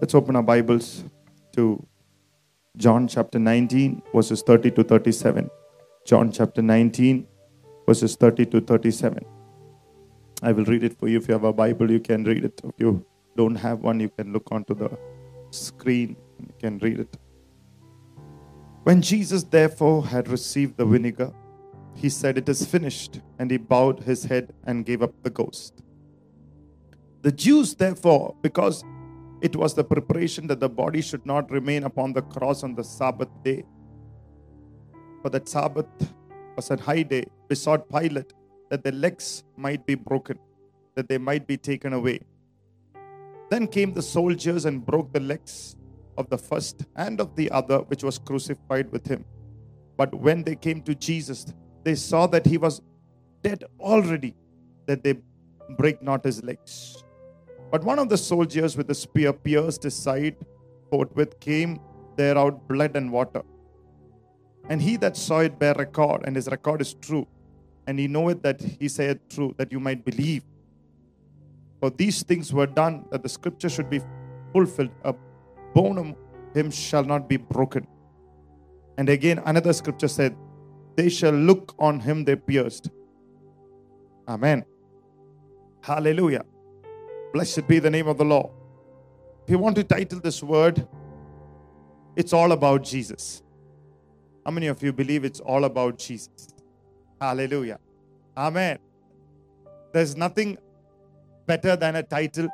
Let's open our Bibles to John chapter 19, verses 30 to 37. John chapter 19, verses 30 to 37. I will read it for you. If you have a Bible, you can read it. If you don't have one, you can look onto the screen and you can read it. When Jesus therefore had received the vinegar, he said, It is finished. And he bowed his head and gave up the ghost. The Jews, therefore, because it was the preparation that the body should not remain upon the cross on the Sabbath day, for that Sabbath was a high day, besought Pilate that the legs might be broken, that they might be taken away. Then came the soldiers and broke the legs of the first and of the other, which was crucified with him. But when they came to Jesus, they saw that he was dead already, that they break not his legs. But one of the soldiers with a spear pierced his side, forthwith came there out blood and water. And he that saw it bear record, and his record is true. And he knoweth that he saith true, that you might believe. For these things were done, that the scripture should be fulfilled. A bone of him shall not be broken. And again, another scripture said, They shall look on him they pierced. Amen. Hallelujah. Blessed be the name of the Lord. If you want to title this word, it's all about Jesus. How many of you believe it's all about Jesus? Hallelujah. Amen. There's nothing better than a title,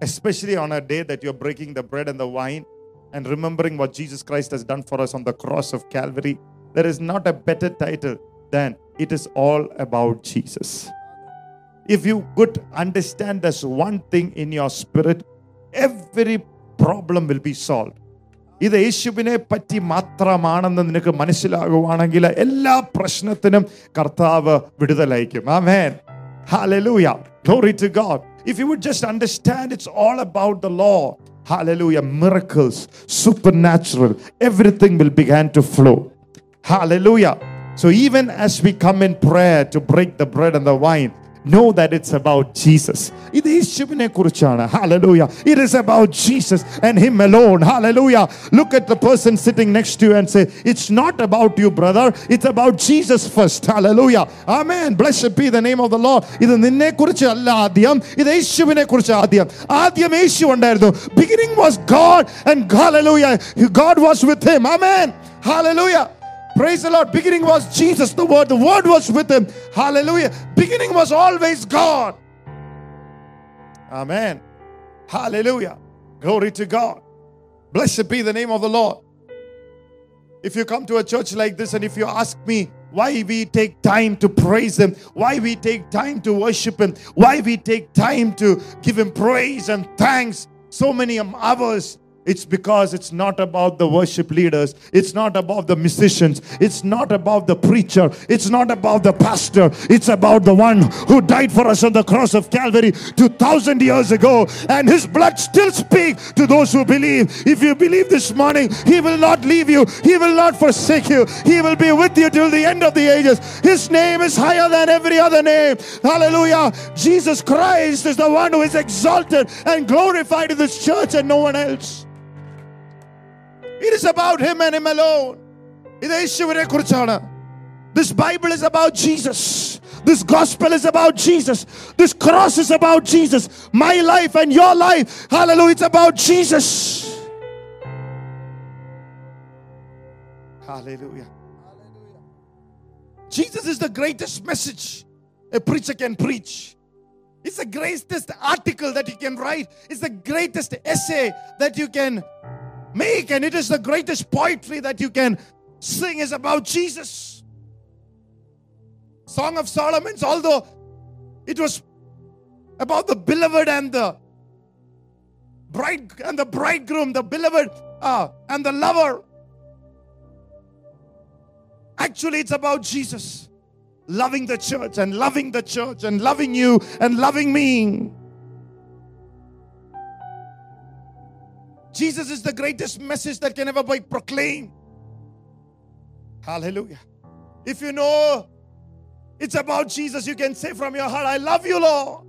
especially on a day that you're breaking the bread and the wine and remembering what Jesus Christ has done for us on the cross of Calvary. There is not a better title than it is all about Jesus. If you could understand this one thing in your spirit, every problem will be solved. ഇത് യേശുവിനെ പറ്റി മാത്രമാണെന്ന് നിനക്ക് മനസ്സിലാകുവാണെങ്കിൽ എല്ലാ പ്രശ്നത്തിനും കർത്താവ് വിടുതലയക്കും ആമേൻ Hallelujah. Glory to God. If you would just understand it's all about the law. Hallelujah. Miracles, supernatural, everything will begin to flow. Hallelujah. So even as we come in prayer to break the bread and the wine, know that it's about Jesus. ഇത് യേശുവിനെ കുറിച്ചാണ് Hallelujah. It is about Jesus and Him alone. Hallelujah. Look at the person sitting next to you and say, It's not about you, brother. It's about Jesus first. Hallelujah. Amen. Blessed be the name of the Lord. ഇത് നിന്നെ കുറിച്ച് അല്ല ആദ്യം ഇത് യേശുവിനെ കുറിച്ച് ആദ്യം ആദ്യം യേശു ഉണ്ടായിരുന്നു beginning was God and hallelujah God was with him. Amen. Hallelujah. Praise the Lord. Beginning was Jesus, the Word. The Word was with him. Hallelujah. Beginning was always God. Amen. Hallelujah. Glory to God. Blessed be the name of the Lord. If you come to a church like this and if you ask me why we take time to praise Him, why we take time to worship Him, why we take time to give Him praise and thanks, so many hours, it's because it's not about the worship leaders. It's not about the musicians. It's not about the preacher. It's not about the pastor. It's about the one who died for us on the cross of Calvary 2000 years ago. And his blood still speaks to those who believe. If you believe this morning, he will not leave you. He will not forsake you. He will be with you till the end of the ages. His name is higher than every other name. Hallelujah. Jesus Christ is the one who is exalted and glorified in this church and no one else. It is about him and him alone. ഇത് യേശുവിനെ കുറിച്ചാണ് This Bible is about Jesus. This gospel is about Jesus. This cross is about Jesus. My life and your life. Hallelujah. It's about Jesus. Hallelujah. Jesus is the greatest message a preacher can preach. It's the greatest article that you can write. It's the greatest essay that you can make, and it is the greatest poetry that you can sing is about Jesus. Song of Solomon's, although it was about the beloved and the bride and the bridegroom, the beloved uh, and the lover. Actually, it's about Jesus loving the church and loving the church and loving you and loving me. Jesus is the greatest message that can ever be proclaimed. Hallelujah. If you know it's about Jesus, you can say from your heart, I love you, Lord.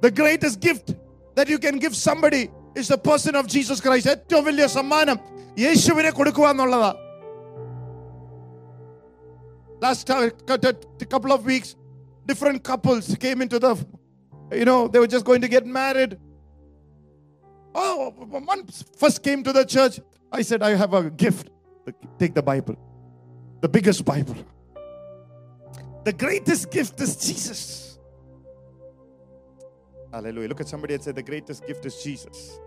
The greatest gift that you can give somebody is the person of Jesus Christ. ഏറ്റവും വലിയ സമ്മാനം യേശുവിനെ കൊടുക്കുക എന്നുള്ളതാ Last time, a couple of weeks, different couples came into the, you know, they were just going to get married. Oh, one first came to the church. I said, I have a gift. Take the Bible, the biggest Bible. The greatest gift is Jesus. Hallelujah. Look at somebody and say, The greatest gift is Jesus.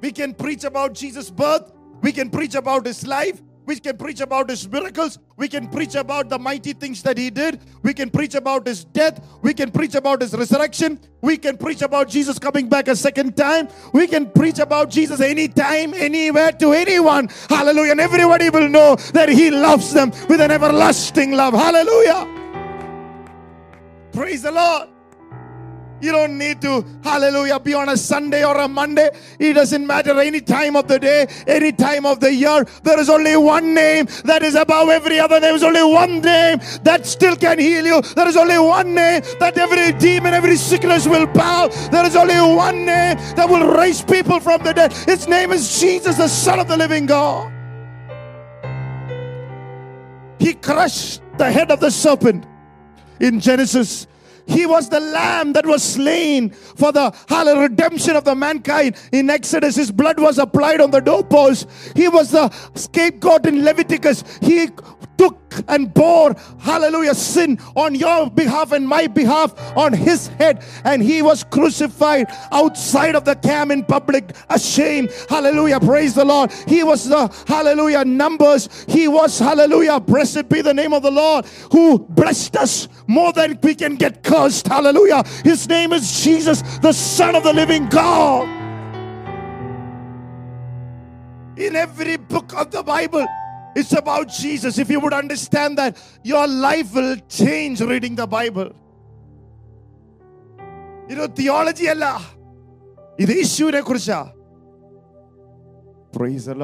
We can preach about Jesus' birth, we can preach about his life, we can preach about his miracles, we can preach about the mighty things that he did, we can preach about his death, we can preach about his resurrection, we can preach about Jesus coming back a second time, we can preach about Jesus anytime, anywhere, to anyone. Hallelujah. And everybody will know that he loves them with an everlasting love. Hallelujah. Praise the Lord. You don't need to, hallelujah, be on a Sunday or a Monday. It doesn't matter any time of the day, any time of the year. There is only one name that is above every other. There is only one name that still can heal you. There is only one name that every demon, every sickness will bow. There is only one name that will raise people from the dead. His name is Jesus, the Son of the living God. He crushed the head of the serpent in Genesis he was the lamb that was slain for the redemption of the mankind. In Exodus, his blood was applied on the doorpost. He was the scapegoat in Leviticus. He took and bore, hallelujah, sin on your behalf and my behalf on his head. And he was crucified outside of the camp in public, ashamed. Hallelujah, praise the Lord. He was the, hallelujah, numbers. He was, hallelujah, blessed be the name of the Lord who blessed us more than we can get cursed. Hallelujah. His name is Jesus, the Son of the living God. In every book of the Bible, it's about Jesus. If you would understand that, your life will change reading the Bible. ഇത് theology അല്ല ഇത് യേശുവിനെ കുറിച്ചാ price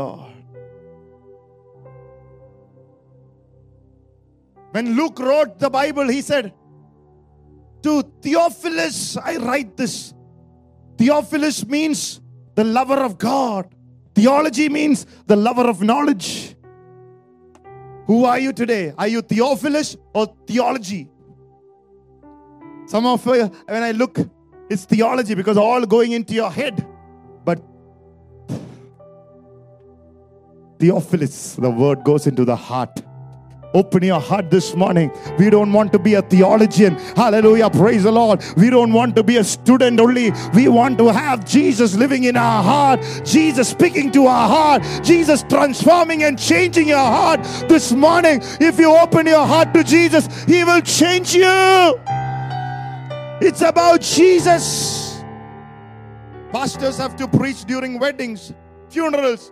When Luke wrote the Bible, he said, To Theophilus, I write this. Theophilus means the lover of God. Theology means the lover of knowledge. Who are you today? Are you Theophilus or theology? Some of you, when I look, it's theology because all going into your head. But Theophilus, the word goes into the heart. Open your heart this morning. We don't want to be a theologian. Hallelujah. Praise the Lord. We don't want to be a student only. We want to have Jesus living in our heart, Jesus speaking to our heart, Jesus transforming and changing your heart this morning. If you open your heart to Jesus, He will change you. It's about Jesus. Pastors have to preach during weddings, funerals,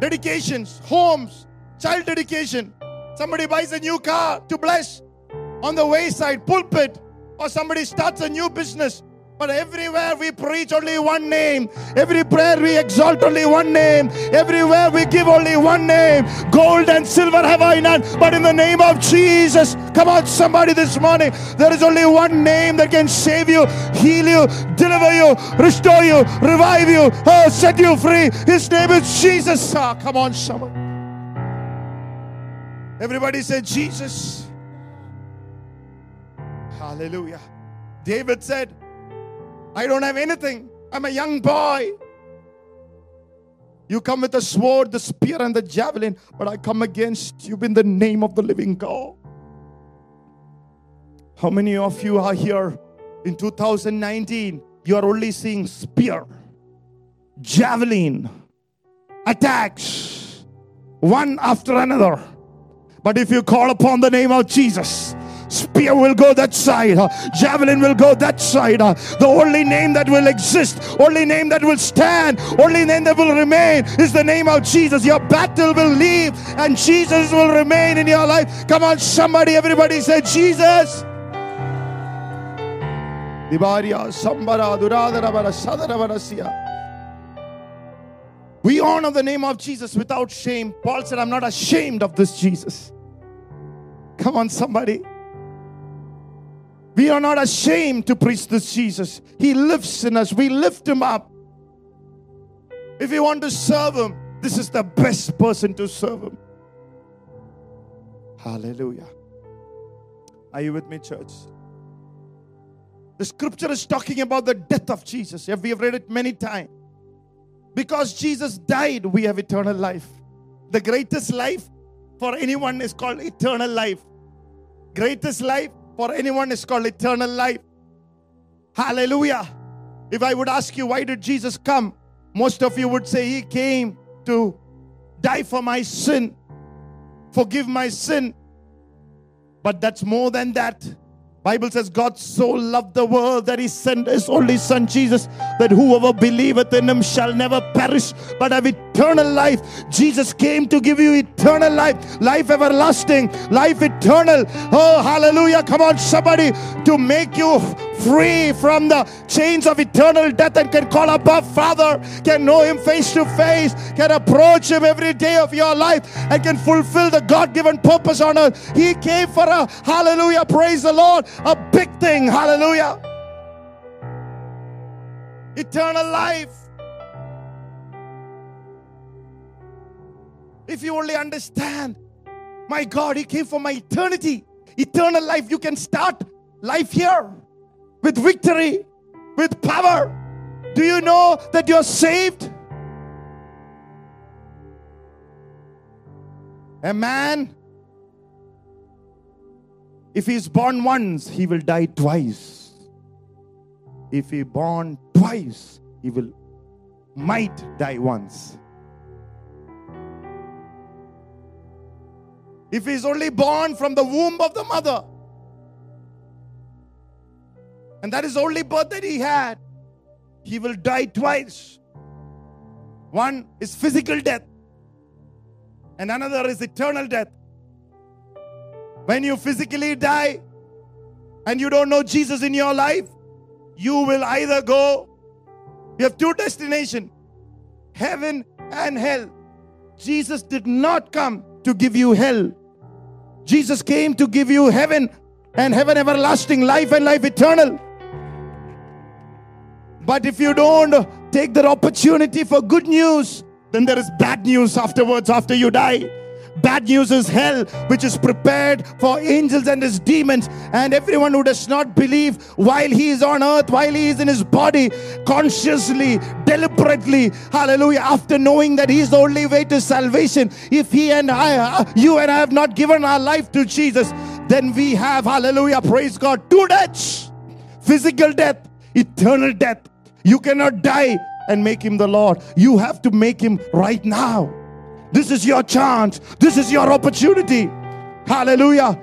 dedications, homes, child dedication. Somebody buys a new car to bless on the wayside, pulpit, or somebody starts a new business. But everywhere we preach only one name. Every prayer we exalt only one name. Everywhere we give only one name. Gold and silver have I none, but in the name of Jesus. Come on, somebody this morning. There is only one name that can save you, heal you, deliver you, restore you, revive you, oh, set you free. His name is Jesus. Ah, come on, somebody. Everybody said, Jesus. Hallelujah. David said, I don't have anything. I'm a young boy. You come with the sword, the spear, and the javelin, but I come against you in the name of the living God. How many of you are here in 2019? You are only seeing spear, javelin, attacks, one after another. But if you call upon the name of Jesus, spear will go that side, javelin will go that side. the only name that will exist, only name that will stand, only name that will remain is the name of Jesus. Your battle will leave and Jesus will remain in your life. Come on, somebody, everybody say, Jesus. We honor the name of Jesus without shame. Paul said, I'm not ashamed of this Jesus. Come on, somebody. We are not ashamed to preach this Jesus. He lives in us. We lift him up. If you want to serve him, this is the best person to serve him. Hallelujah. Are you with me, church? The scripture is talking about the death of Jesus. We have read it many times. Because Jesus died, we have eternal life. The greatest life for anyone is called eternal life. Greatest life for anyone is called eternal life. Hallelujah. If I would ask you, why did Jesus come? Most of you would say, He came to die for my sin, forgive my sin. But that's more than that. Bible says God so loved the world that he sent his only son Jesus that whoever believeth in him shall never perish but have eternal life. Jesus came to give you eternal life, life everlasting, life eternal. Oh hallelujah. Come on somebody to make you free from the chains of eternal death and can call above Father, can know Him face to face, can approach Him every day of your life, and can fulfill the God given purpose on earth. He came for a hallelujah, praise the Lord, a big thing, hallelujah. Eternal life. If you only understand, my God, He came for my eternity, eternal life. You can start life here with victory, with power. Do you know that you're saved? A man, if he's born once, he will die twice. If he born twice, he will might die once. If he's only born from the womb of the mother, and that is the only birth that he had, he will die twice. One is physical death, and another is eternal death. When you physically die and you don't know Jesus in your life, you will either go, you have two destinations heaven and hell. Jesus did not come to give you hell, Jesus came to give you heaven and heaven everlasting, life and life eternal. But if you don't take that opportunity for good news, then there is bad news afterwards after you die. Bad news is hell, which is prepared for angels and his demons, and everyone who does not believe while he is on earth, while he is in his body, consciously, deliberately, hallelujah, after knowing that he is the only way to salvation. If he and I, uh, you and I have not given our life to Jesus, then we have, hallelujah, praise God, two deaths physical death, eternal death. You cannot die and make him the Lord. You have to make him right now. This is your chance. This is your opportunity. Hallelujah.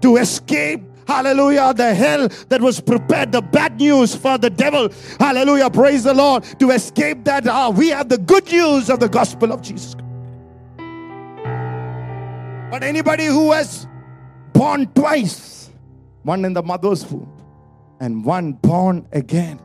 To escape Hallelujah. The hell that was prepared, the bad news for the devil. Hallelujah. Praise the Lord. To escape that, uh, we have the good news of the gospel of Jesus. But anybody who was born twice, one in the mother's womb and one born again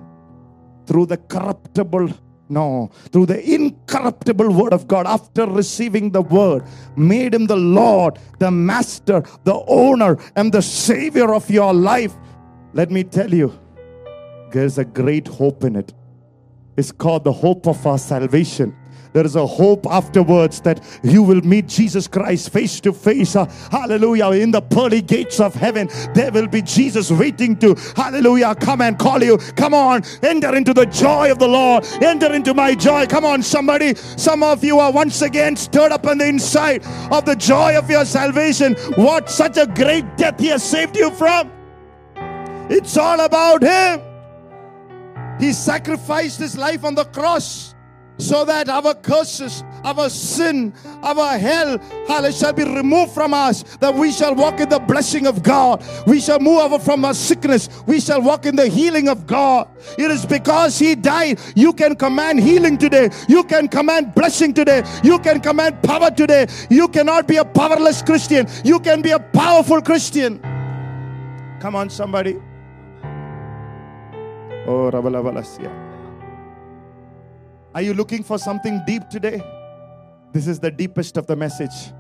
through the corruptible no, through the incorruptible word of God, after receiving the word, made him the Lord, the master, the owner, and the savior of your life. Let me tell you, there's a great hope in it. It's called the hope of our salvation there is a hope afterwards that you will meet Jesus Christ face to face. Uh, hallelujah. In the pearly gates of heaven, there will be Jesus waiting to, hallelujah, come and call you. Come on, enter into the joy of the Lord. Enter into my joy. Come on, somebody. Some of you are once again stirred up on the inside of the joy of your salvation. What such a great death He has saved you from. It's all about Him. He sacrificed His life on the cross so that our curses, our sin, our hell, hell shall be removed from us, that we shall walk in the blessing of God. We shall move over from our sickness. We shall walk in the healing of God. It is because He died. You can command healing today. You can command blessing today. You can command power today. You cannot be a powerless Christian. You can be a powerful Christian. Come on, somebody. Oh, Rabalavalasya. Are you looking for something deep today? This is the deepest of the message.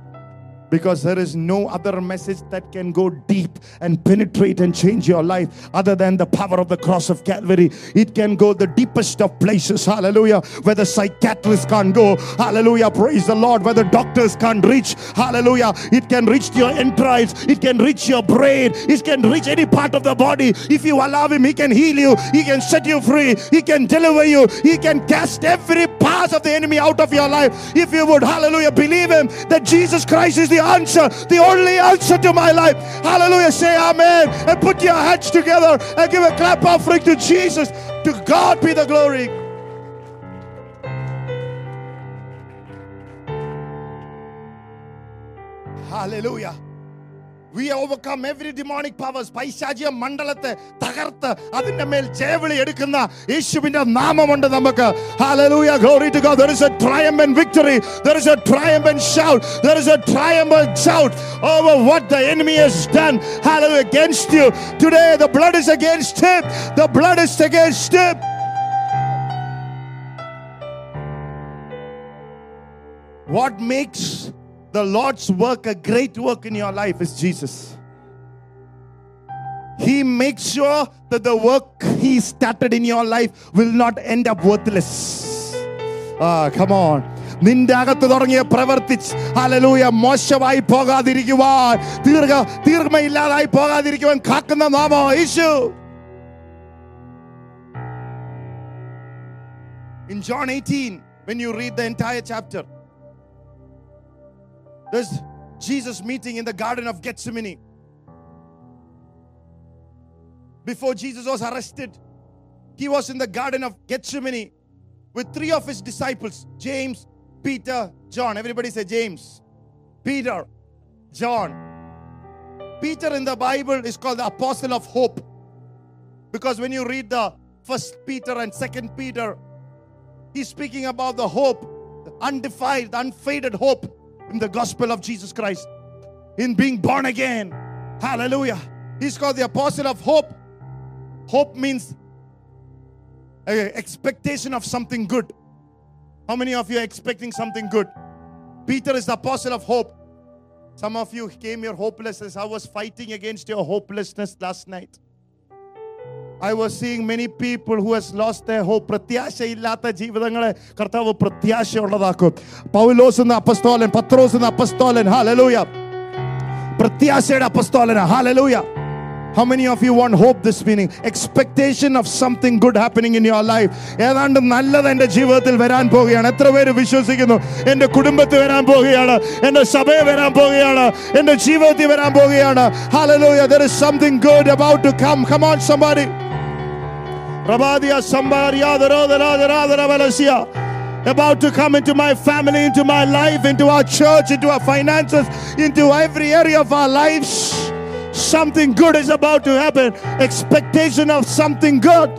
Because there is no other message that can go deep and penetrate and change your life other than the power of the cross of Calvary. It can go the deepest of places, hallelujah, where the psychiatrists can't go, hallelujah, praise the Lord, where the doctors can't reach, hallelujah. It can reach your entrails, it can reach your brain, it can reach any part of the body. If you allow Him, He can heal you, He can set you free, He can deliver you, He can cast every part of the enemy out of your life. If you would, hallelujah, believe Him that Jesus Christ is the answer, the only answer to my life. Hallelujah. Say amen and put your hands together and give a clap offering to Jesus. To God be the glory. Hallelujah. We overcome every demonic powers പൈശാചിക മണ്ഡലത്തെ തകർത്ത് അതിന്റെ മേൽ ജയവിളി എടുക്കുന്ന യേശുവിന്റെ നാമമുണ്ട് നമുക്ക് hallelujah glory to god there is a triumphant victory there is a triumphant shout there is a triumphant shout over what the enemy has done hallelujah against you today the blood is against him the blood is against him what makes the Lord's work a great work in your life is Jesus. He makes sure that the work He started in your life will not end up worthless. Ah, come on. നിന്റെ അകത്ത് തുടങ്ങിയ പ്രവർത്തിച്ച് ഹലലൂയ മോശമായി പോകാതിരിക്കുവാൻ ദീർഘ ദീർഘമയില്ലാതായി പോകാതിരിക്കുവാൻ കാക്കുന്ന നാമോ യേശു In John 18, when you read the entire chapter, there's Jesus meeting in the Garden of Gethsemane. Before Jesus was arrested, he was in the Garden of Gethsemane with three of his disciples James, Peter, John. Everybody say James, Peter, John. Peter in the Bible is called the apostle of hope because when you read the first Peter and second Peter, he's speaking about the hope, the undefiled, unfaded hope in the gospel of Jesus Christ, in being born again. Hallelujah. He's called the apostle of hope. Hope means expectation of something good. How many of you are expecting something good? Peter is the apostle of hope. Some of you came here hopeless. I was fighting against your hopelessness last night. I was seeing many people who has lost their hope. പ്രത്യാശയില്ലാത്ത ജീവിതങ്ങളെ കർത്താവ് പ്രത്യാശയുള്ളതാക്കും പൗലോസ് എന്ന അപ്പസ്തോലൻ പത്രോസ് എന്ന അപ്പസ്തോലൻ hallelujah പ്രത്യാശയുടെ അപ്പസ്തോലന hallelujah How many of you want hope this meaning? Expectation of something good happening in your life. ഏതാണ്ട് നല്ലത് എൻ്റെ ജീവിതത്തിൽ വരാൻ പോവുകയാണ് എത്ര പേര് വിശ്വസിക്കുന്നു എൻ്റെ കുടുംബത്തിൽ വരാൻ പോവുകയാണ് എൻ്റെ സഭയിൽ വരാൻ പോവുകയാണ് എൻ്റെ ജീവിതത്തിൽ വരാൻ പോവുകയാണ് Hallelujah. There is something good about to come. Come on, somebody. Rabadia Sambaria Valencia about to come into my family, into my life, into our church, into our finances, into every area of our lives. Something good is about to happen. Expectation of something good.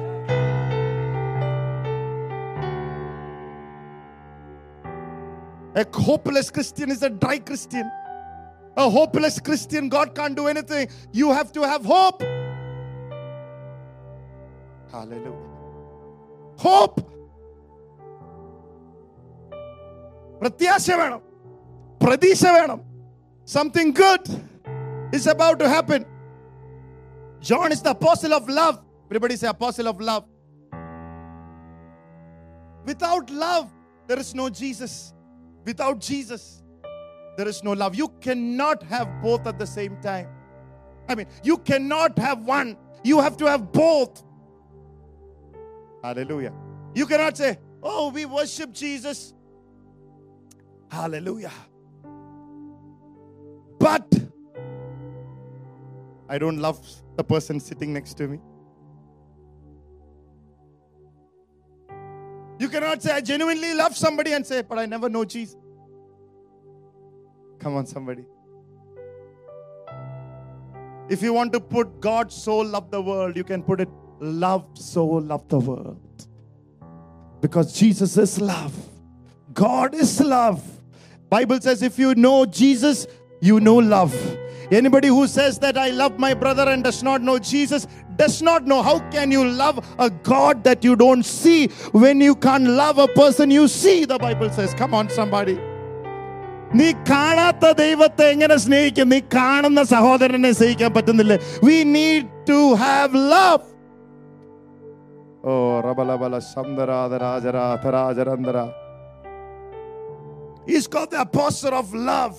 A hopeless Christian is a dry Christian. A hopeless Christian, God can't do anything. You have to have hope. Hallelujah. Hope. പ്രത്യാശ വേണം പ്രതീക്ഷ വേണം something good is about to happen. John is the apostle of love. Everybody say apostle of love. Without love, there is no Jesus. Without Jesus, there is no love. You cannot have both at the same time. I mean, you cannot have one. You have to have both. Hallelujah. You cannot say, Oh, we worship Jesus. Hallelujah. But I don't love the person sitting next to me. You cannot say, I genuinely love somebody and say, but I never know Jesus. Come on, somebody. If you want to put God so loved the world, you can put it love so loved the world. Because Jesus is love. God is love. Bible says if you know Jesus, you know love. Anybody who says that I love my brother and does not know Jesus does not know how can you love a God that you don't see when you can't love a person you see the Bible says come on somebody നീ കാണാത്ത ദൈവത്തെ എങ്ങനെ സ്നേഹിക്കും നീ കാണുന്ന സഹോദരനെ സ്നേഹിക്കാൻ പറ്റുന്നില്ലേ V need to have love oh റബലബല സന്ദരാധരാജരാധരാജരന്തര He's called the apostle of love.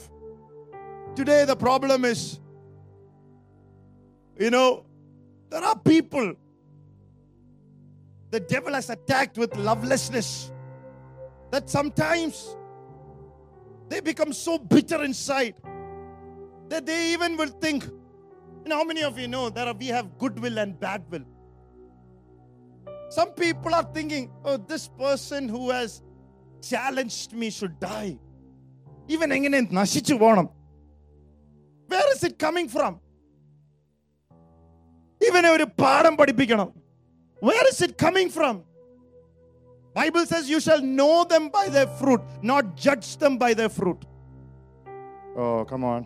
Today, the problem is, you know, there are people the devil has attacked with lovelessness that sometimes they become so bitter inside that they even will think. You know, how many of you know that we have goodwill and bad will? Some people are thinking, oh, this person who has challenged me should die. Even എങ്ങനെ നശിച്ചു പോണം where is it coming from ഇവനെ ഒരു പാഠം പഠിപ്പിക്കണം where is it coming from Bible says you shall know them by their fruit not judge them by their fruit oh come on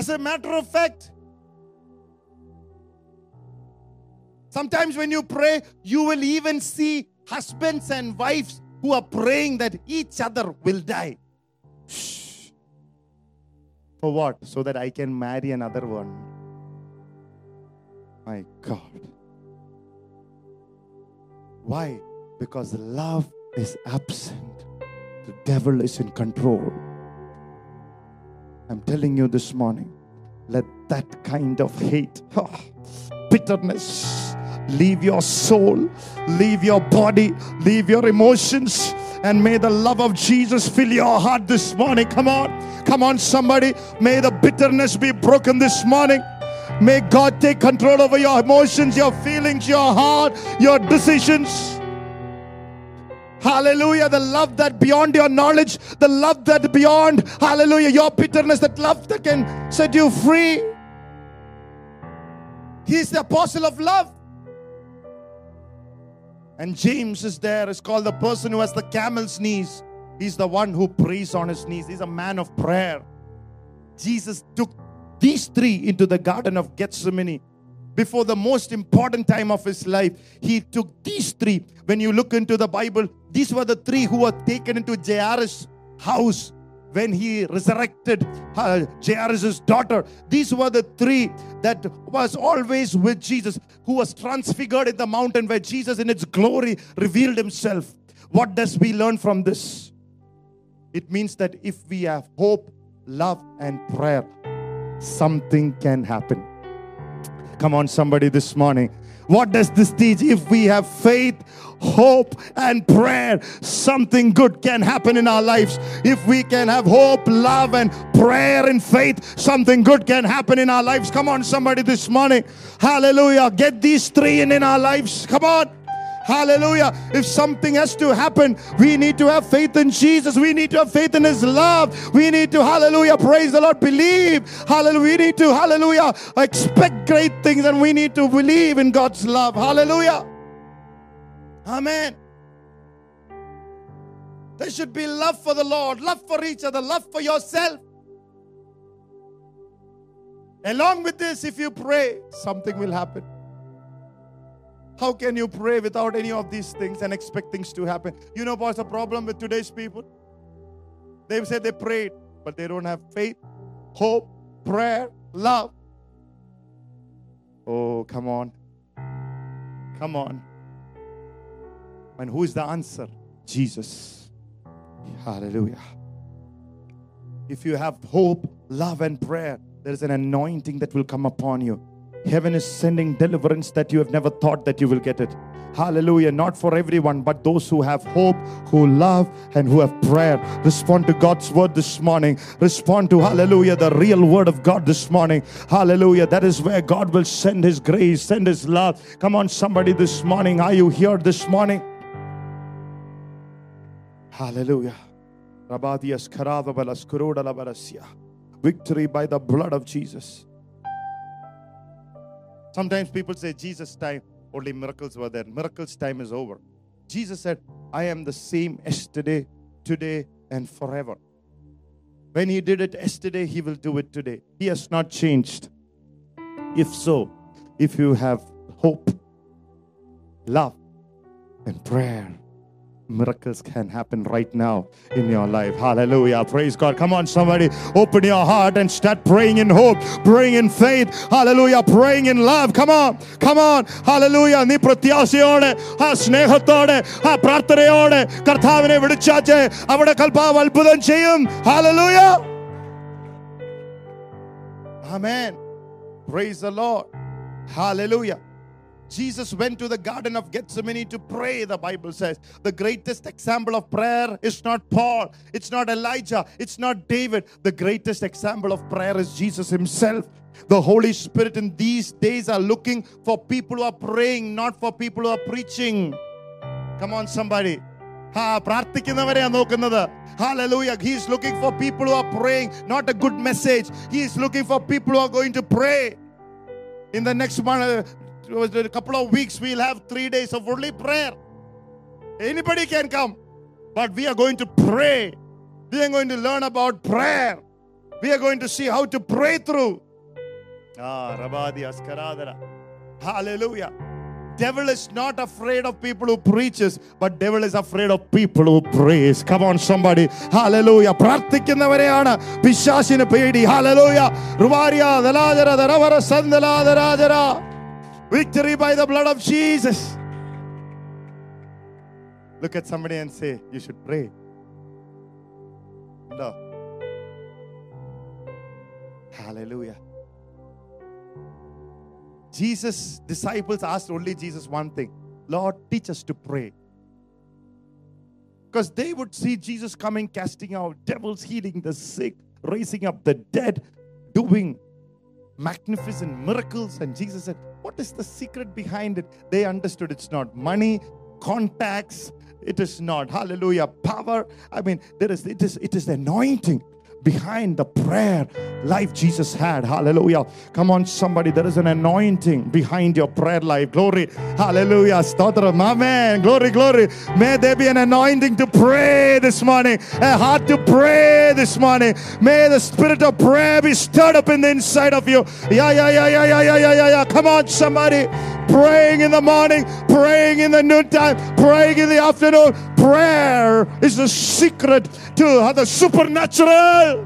as a matter of fact Sometimes when you pray, you will even see husbands and wives who are praying that each other will die. Shh. For what? So that I can marry another one. My God. Why? Because love is absent, the devil is in control. I'm telling you this morning, let that kind of hate, bitterness, leave your soul, leave your body, leave your emotions, and may the love of Jesus fill your heart this morning. Come on, come on, somebody. May the bitterness be broken this morning. May God take control over your emotions, your feelings, your heart, your decisions. Hallelujah. The love that beyond your knowledge, the love that beyond, hallelujah, your bitterness, that love that can set you free. He's the apostle of love. And James is there, is called the person who has the camel's knees. He's the one who prays on his knees. He's a man of prayer. Jesus took these three into the Garden of Gethsemane before the most important time of his life. He took these three. When you look into the Bible, these were the three who were taken into Jairus' house when he resurrected uh, Jairus' daughter. These were the three that was always with Jesus, who was transfigured in the mountain where Jesus in its glory revealed himself. What does we learn from this? It means that if we have hope, love, and prayer, something can happen. Come on, somebody, this morning. What does this teach? If we have faith, hope, and prayer, something good can happen in our lives. If we can have hope, love, and prayer and faith, something good can happen in our lives. Come on, somebody, this morning. Hallelujah. Get these three in in our lives. Come on. Hallelujah. If something has to happen, we need to have faith in Jesus. We need to have faith in His love. We need to, hallelujah, praise the Lord, believe. Hallelujah. We need to, hallelujah, expect great things and we need to believe in God's love. Hallelujah. Amen. There should be love for the Lord, love for each other, love for yourself. Along with this, if you pray, something will happen. How can you pray without any of these things and expect things to happen? You know what's the problem with today's people? They say they prayed, but they don't have faith, hope, prayer, love. Oh, come on. Come on. And who is the answer? Jesus. Hallelujah. If you have hope, love, and prayer, there is an anointing that will come upon you. Heaven is sending deliverance that you have never thought that you will get it. Hallelujah. Not for everyone, but those who have hope, who love, and who have prayer. Respond to God's word this morning. Respond to, hallelujah, the real word of God this morning. Hallelujah. That is where God will send His grace, send His love. Come on, somebody, this morning. Are you here this morning? Hallelujah. Victory by the blood of Jesus. Sometimes people say, Jesus' time, only miracles were there. Miracles' time is over. Jesus said, I am the same yesterday, today, and forever. When He did it yesterday, He will do it today. He has not changed. If so, if you have hope, love, and prayer, miracles can happen right now in your life. Hallelujah. Praise God. Come on, somebody, open your heart and start praying in hope, praying in faith. Hallelujah. Praying in love. Come on, come on. Hallelujah. നീ പ്രത്യാശയോടെ ആ സ്നേഹത്തോടെ ആ പ്രാർത്ഥനയോടെ കർത്താവിനെ വിളിച്ചാച്ച് അവിടെ കൽപ്പാവ് അത്ഭുതം ചെയ്യും hallelujah Amen. Praise the Lord. Hallelujah. Jesus went to the Garden of Gethsemane to pray, the Bible says. The greatest example of prayer is not Paul, it's not Elijah, it's not David. The greatest example of prayer is Jesus Himself. The Holy Spirit in these days are looking for people who are praying, not for people who are preaching. Come on, somebody. ആ പ്രാർത്ഥിക്കുന്നവരെയാ നോക്കുന്നത് Hallelujah. He is looking for people who are praying, not a good message. He is looking for people who are going to pray. In the next one, uh, a couple of weeks, we'll have three days of only prayer. Anybody can come, but we are going to pray. We are going to learn about prayer. We are going to see how to pray through. Ah, Rabadi Askaradara. Hallelujah. Devil is not afraid of people who preaches, but devil is afraid of people who prays. Come on, somebody. Hallelujah. പ്രാർത്ഥിക്കുന്നവരെയാണ് പിശാശിന് പേടി Hallelujah. റുവാരിയ ദലാജര ദരവര സന്ദലാദരാജര Victory by the blood of Jesus. Look at somebody and say, You should pray. No. Hallelujah. Jesus' disciples asked only Jesus one thing Lord, teach us to pray. Because they would see Jesus coming, casting out devils, healing the sick, raising up the dead, doing magnificent miracles. And Jesus said, What is the secret behind it? They understood it's not money, contacts, it is not hallelujah power. I mean, there is it is it is the anointing behind the prayer life Jesus had. Hallelujah. Come on, somebody. There is an anointing behind your prayer life. Glory. Hallelujah. Stotram. Amen. Glory, glory. May there be an anointing to pray this morning, a heart to pray this morning. May the spirit of prayer be stirred up in the inside of you. Yeah, yeah, yeah, yeah, yeah, yeah, yeah, yeah. yeah. Come on, somebody. Praying in the morning, praying in the noontime, praying in the afternoon. Prayer is the secret to the supernatural.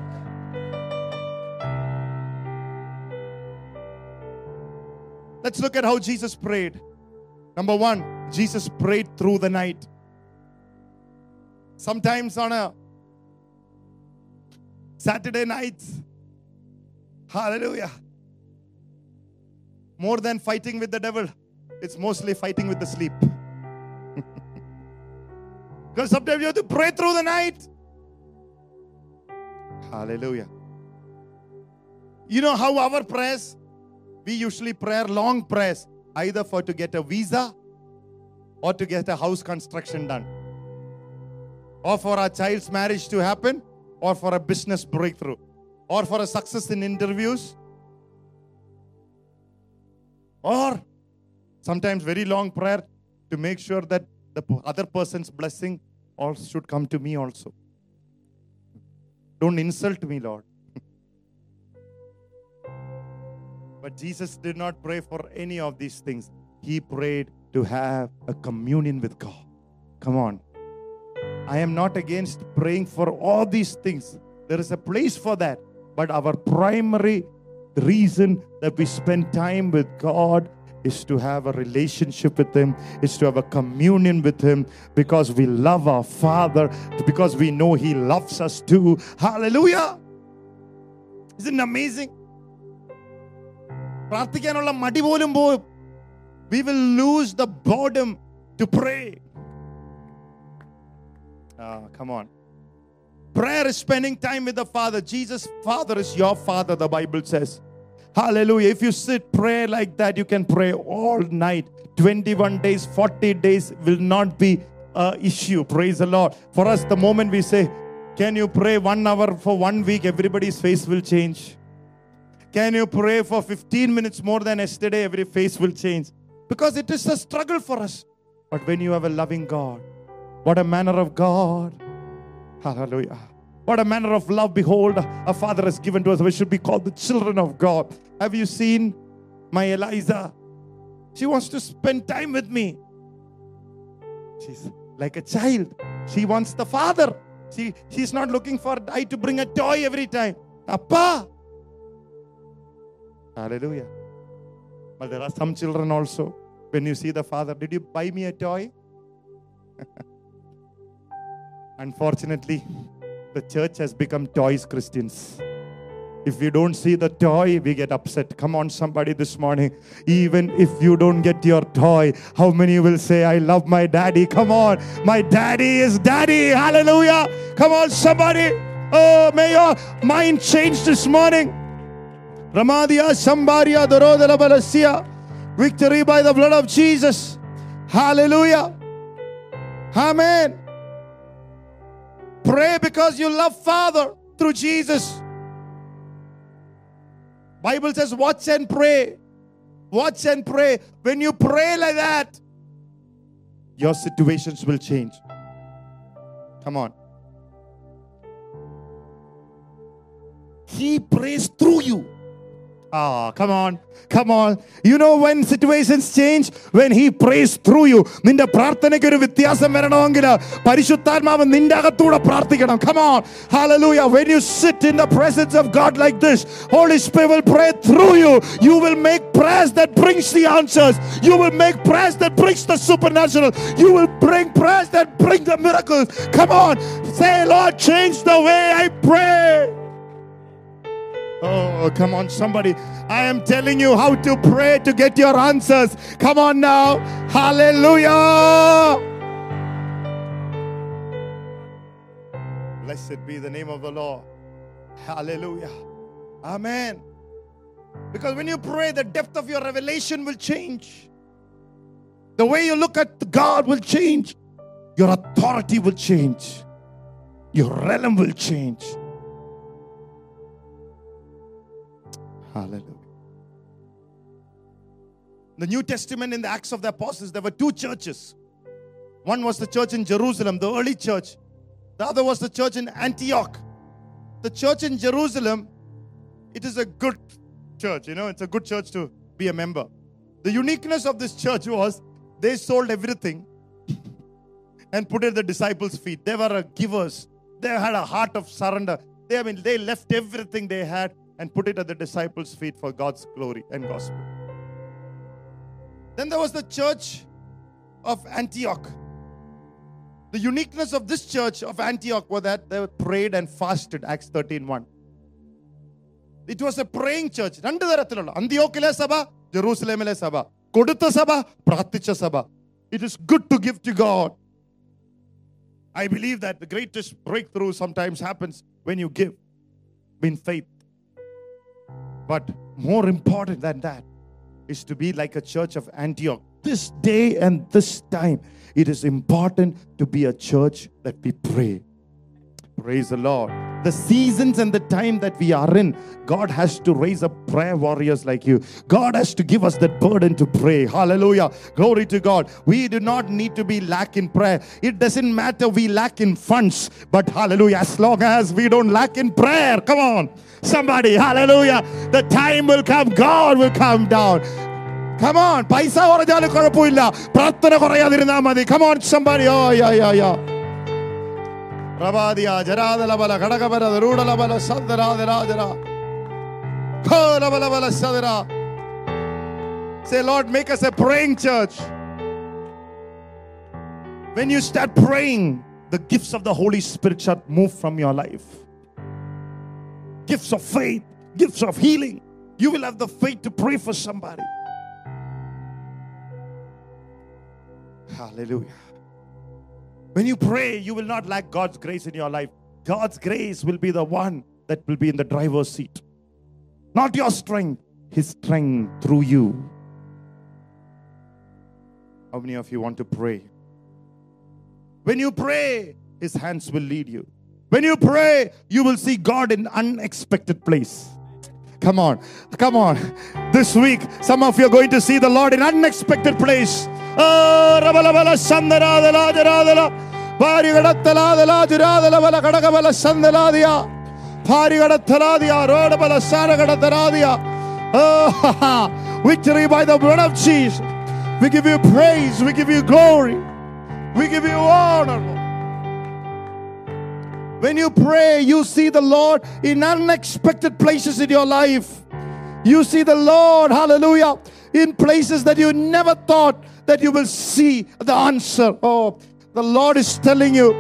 Let's look at how Jesus prayed. Number one, Jesus prayed through the night. Sometimes on a Saturday night, hallelujah. More than fighting with the devil, it's mostly fighting with the sleep. Because sometimes you have to pray through the night. Hallelujah. You know how our prayers, we usually pray long prayers, either for to get a visa or to get a house construction done, or for our child's marriage to happen, or for a business breakthrough, or for a success in interviews, or sometimes very long prayer to make sure that the other person's blessing also should come to me also. Don't insult me, Lord. But Jesus did not pray for any of these things. He prayed to have a communion with God. Come on. I am not against praying for all these things. There is a place for that. But our primary reason that we spend time with God is to have a relationship with Him, is to have a communion with Him because we love our Father, because we know He loves us too. Hallelujah. Isn't it amazing? പ്രാർത്ഥിക്കാനുള്ള മടി പോലും പോവും we will lose the boredom to pray come on prayer is spending time with the father jesus father is your father the bible says hallelujah if you sit pray like that you can pray all night 21 days 40 days will not be a issue praise the lord for us the moment we say can you pray one hour for one week everybody's face will change can you pray for 15 minutes more than yesterday? Every face will change. Because it is a struggle for us. But when you have a loving God, what a manner of God. Hallelujah. What a manner of love. Behold, a father has given to us. We should be called the children of God. Have you seen my Eliza? She wants to spend time with me. She's like a child. She wants the father. She, she's not looking for I to bring a toy every time. Appa. Hallelujah. But there are some children also. When you see the father, did you buy me a toy? Unfortunately, the church has become toys Christians. If we don't see the toy, we get upset. Come on, somebody, this morning. Even if you don't get your toy, how many will say, I love my daddy? Come on, my daddy is daddy. Hallelujah. Come on, somebody. Oh, may your mind change this morning. Ramadia, Sambaria, Dorodala Balasia. Victory by the blood of Jesus. Hallelujah. Amen. Pray because you love Father through Jesus. Bible says, watch and pray. Watch and pray. When you pray like that, your situations will change. Come on. He prays through you. Ah, come on, come on. You know when situations change, when he prays through you. നിന്റെ പ്രാർത്ഥനയ്ക്ക് ഒരു വ്യത്യാസം വരണമെങ്കിൽ പരിശുദ്ധാത്മാവ് നിന്റെ അകത്തൂടെ പ്രാർത്ഥിക്കണം. Come on. Hallelujah. When you sit in the presence of God like this, Holy Spirit will pray through you. You will make prayers that brings the answers. You will make prayers that brings the supernatural. You will bring prayers that bring the miracles. Come on. Say, Lord, change the way I pray. Oh, come on, somebody. I am telling you how to pray to get your answers. Come on now. Hallelujah. Blessed be the name of the Lord. Hallelujah. Amen. Because when you pray, the depth of your revelation will change. The way you look at God will change. Your authority will change. Your realm will change. Hallelujah. The New Testament in the Acts of the Apostles, there were two churches. One was the church in Jerusalem, the early church. The other was the church in Antioch. The church in Jerusalem, it is a good church, you know, it's a good church to be a member. The uniqueness of this church was they sold everything and put it at the disciples' feet. They were givers. They had a heart of surrender. They, I mean, they left everything they had and put it at the disciples' feet for God's glory and gospel. Then there was the church of Antioch. The uniqueness of this church of Antioch was that they prayed and fasted, Acts 13 1. It was a praying church. രണ്ട് തരത്തിലുള്ള അന്ത്യോക്കിലെ സഭ ജെറൂസലേമിലെ സഭ കൊടുത്ത സഭ പ്രാർത്ഥിച്ച സഭ it is good to give to God I believe that the greatest breakthrough sometimes happens when you give in faith. But more important than that is to be like a church of Antioch. This day and this time, it is important to be a church that we pray. Praise the Lord The seasons and the time that we are in, God has to raise up prayer warriors like you. God has to give us that burden to pray. Hallelujah. Glory to God. We do not need to be lack in prayer. It doesn't matter we lack in funds, but hallelujah, as long as we don't lack in prayer. Come on. Somebody, hallelujah. The time will come, God will come down. Come on. പൈസ കുറഞ്ഞാലും കുഴപ്പമില്ല പ്രാർത്ഥന കുറയാതിരുന്നാ മതി Come on, somebody. Oh, yeah, yeah, yeah. Rabadia, Jaradalabala, Kadakabara, Rudalabala, Sadara, Rajara. Kolabala, Sadara. Say, Lord, make us a praying church. When you start praying, the gifts of the Holy Spirit shall move from your life. Gifts of faith, gifts of healing. You will have the faith to pray for somebody. Hallelujah. When you pray, you will not lack God's grace in your life. God's grace will be the one that will be in the driver's seat. Not your strength, His strength through you. How many of you want to pray? When you pray, His hands will lead you. When you pray, you will see God in unexpected place. Come on, come on. This week, some of you are going to see the Lord in unexpected place. Oh, sandaradala jaradala. Parigadatala jaradala bala kadagabala sandaladia. Parigadataladia rodabala saragadaradia. Oh, victory by the blood of Jesus. We give you praise, we give you glory. We give you honor. When you pray, you see the Lord in unexpected places in your life. You see the Lord, hallelujah, in places that you never thought that you will see the answer. Oh, the Lord is telling you,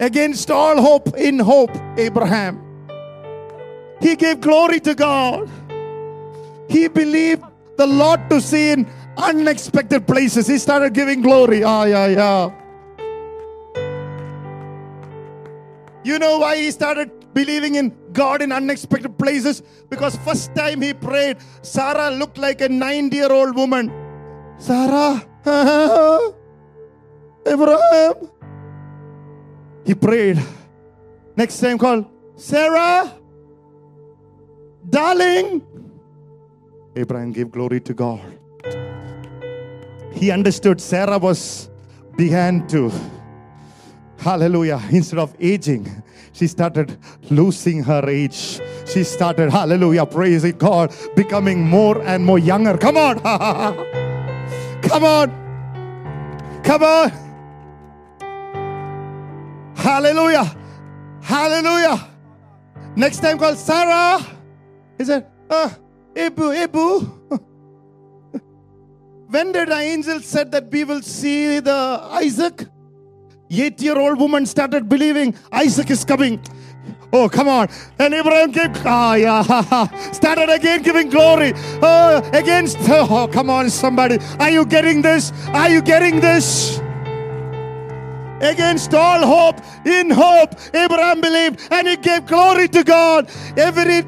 against all hope, in hope, Abraham. He gave glory to God. He believed the Lord to see in unexpected places. He started giving glory. Ah, yeah, yeah. You know why he started believing in God in unexpected places? Because first time he prayed, Sarah looked like a 90-year-old woman. Sarah, Abraham. He prayed. Next time called Sarah, darling. Abraham gave glory to God. He understood Sarah was began to hallelujah instead of aging she started losing her age she started hallelujah praising god becoming more and more younger. Come on. Come on. Come on. Hallelujah. Hallelujah. Next time called sarah. He said uh, Abu. when did the angel said that we will see the Isaac? Eight-year-old woman started believing Isaac is coming. Oh, come on. And Abraham came, ah, yeah, started again giving glory oh, against, oh, come on, somebody. Are you getting this? Are you getting this? Against all hope, in hope, Abraham believed and he gave glory to God. Every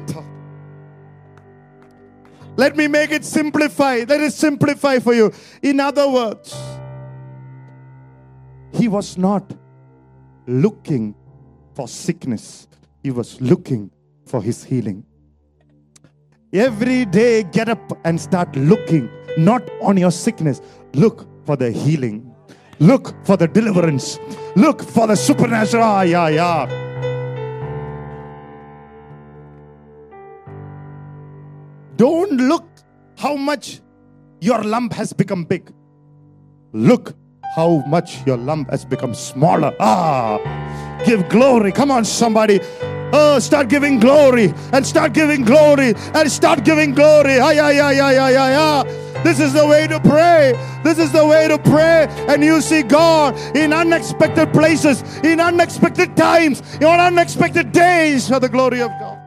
let me make it simplify. Let it simplify for you. In other words, he was not looking for sickness, he was looking for his healing. Every day, get up and start looking not on your sickness, look for the healing. Look for the deliverance. Look for the supernatural. Ah, yeah, yeah. Don't look how much your lump has become big. Look how much your lump has become smaller. Ah, give glory. Come on, somebody. Oh, start giving glory and start giving glory and start giving glory. Ah, yeah, yeah, yeah, yeah, yeah, yeah. This is the way to pray. This is the way to pray. And you see God in unexpected places, in unexpected times, on unexpected days for the glory of God.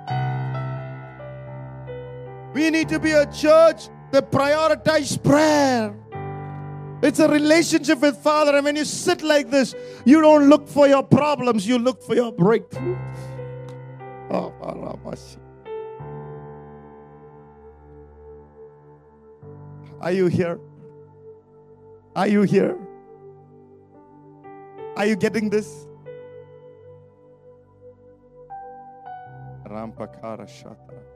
We need to be a church that prioritize prayer. It's a relationship with Father. And when you sit like this, you don't look for your problems, you look for your breakthrough. Oh, Are you here? Are you here? Are you getting this? Rampakara Shatra.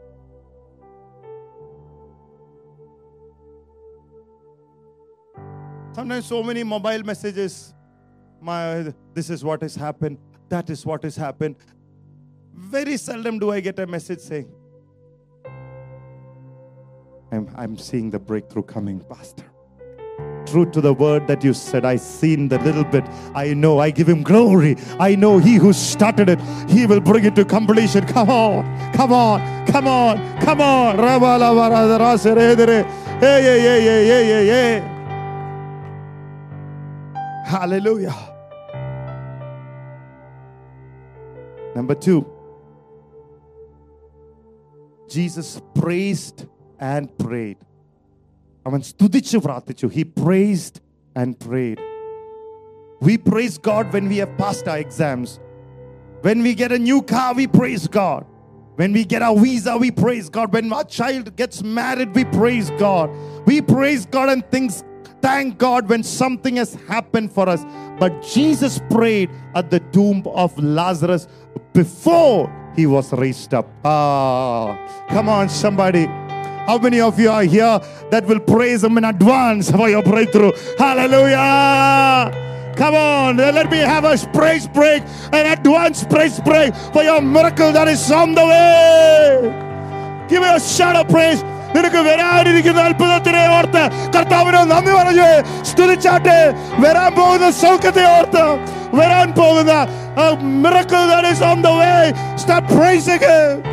Sometimes so many mobile messages. My this is what has happened. That is what has happened. Very seldom do I get a message saying, I'm, I'm seeing the breakthrough coming, Pastor. True to the word that you said, I seen the little bit. I know I give him glory. I know he who started it, he will bring it to completion. Come on, come on, come on, come on. Hey, hey, hey, hey, hey, hey, hey. Hallelujah. Number two, Jesus praised and prayed. അവൻ സ്തുതിച്ചു പ്രാർത്ഥിച്ചു He praised and prayed. We praise God when we have passed our exams. When we get a new car, we praise God. When we get our visa, we praise God. When our child gets married, we praise God. We praise God and things thank God when something has happened for us. But Jesus prayed at the tomb of Lazarus before he was raised up. Ah, come on, somebody. How many of you are here that will praise Him in advance for your breakthrough? Hallelujah! Come on, let me have a praise break, an advance praise break for your miracle that is on the way. Give me a shout of praise. നിനക്ക് വരാനിരിക്കുന്ന അത്ഭുതത്തിനെ ഓർത്ത് കർത്താവിനെ നന്ദി പറഞ്ഞ് സ്തുതിച്ചാട്ടെ വരാൻ പോകുന്ന സൗഖ്യത്തെ ഓർത്ത് വരാൻ പോകുന്ന miracle that is on the way start praising him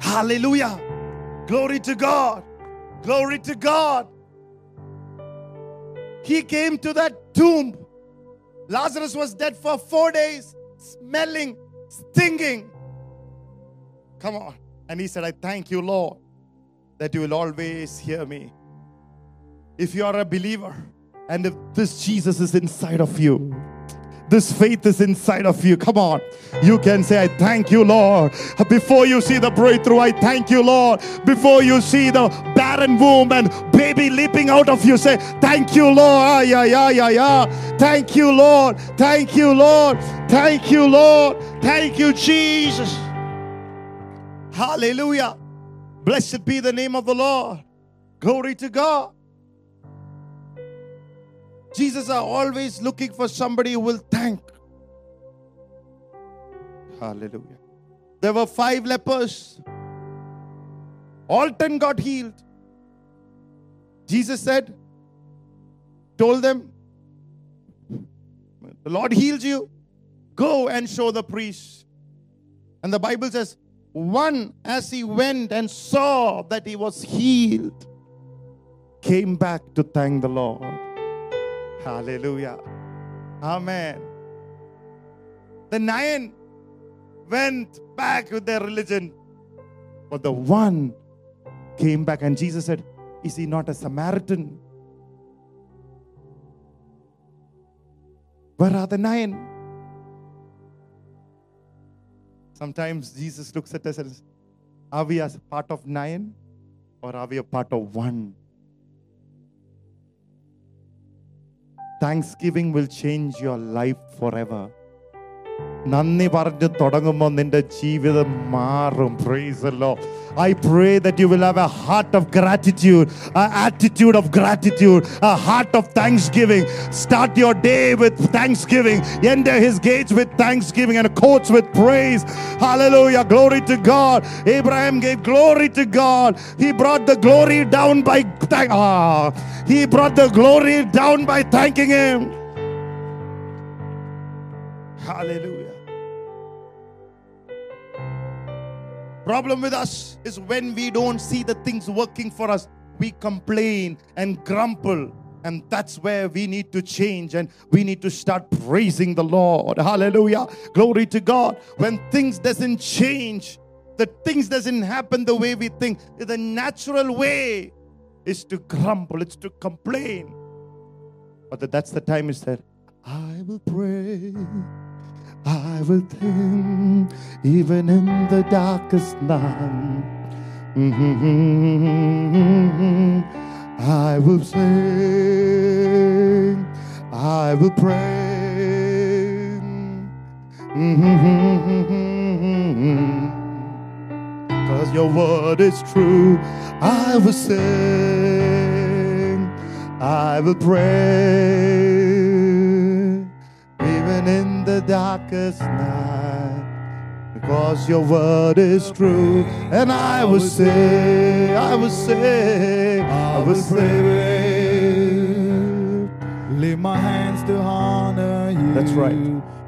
Hallelujah. Glory to God. Glory to God. He came to that tomb. Lazarus was dead for four days, smelling, stinging. Come on. And he said, I thank you, Lord, that you will always hear me. If you are a believer and if this Jesus is inside of you, this faith is inside of you. Come on. You can say, I thank you, Lord. Before you see the breakthrough, I thank you, Lord. Before you see the barren womb and baby leaping out of you, say, Thank you, Lord. Ah, yeah, yeah, yeah, yeah. Thank you, Lord. Thank you, Lord. Thank you, Lord. Thank you, Jesus. Hallelujah. Blessed be the name of the Lord. Glory to God. Jesus are always looking for somebody who will thank. Hallelujah. There were five lepers. All ten got healed. Jesus said, told them, The Lord heals you. Go and show the priest. And the Bible says, one as he went and saw that he was healed, came back to thank the Lord. Hallelujah. Amen. The nine went back with their religion, but the one came back, and Jesus said, Is he not a Samaritan? Where are the nine? Sometimes Jesus looks at us and says, Are we as part of nine or are we a part of one? Thanksgiving will change your life forever നന്ദി പറഞ്ഞ് തുടങ്ങുമ്പോൾ നിന്റെ ജീവിതം മാറും. പ്രൈസല്ലോ I pray that you will have a heart of gratitude, an attitude of gratitude, a heart of thanksgiving. Start your day with thanksgiving, enter his gates with thanksgiving and courts with praise. Hallelujah. Glory to God. Abraham gave glory to God. He brought the glory down by thank ah, he brought the glory down by thanking him. Hallelujah. Problem with us is when we don't see the things working for us, we complain and grumble. And that's where we need to change and we need to start praising the Lord. Hallelujah. Glory to God. When things doesn't change, the things doesn't happen the way we think. The natural way is to grumble, it's to complain. But that's the time is that I will pray. I will think even in the darkest night. Mhm. I will sing. I will pray. Because your word is true. I will sing. I will pray. Even in the darkest night. Because your word is true. And I will say, I will say, I will say. Lift my hands to honor you. That's right.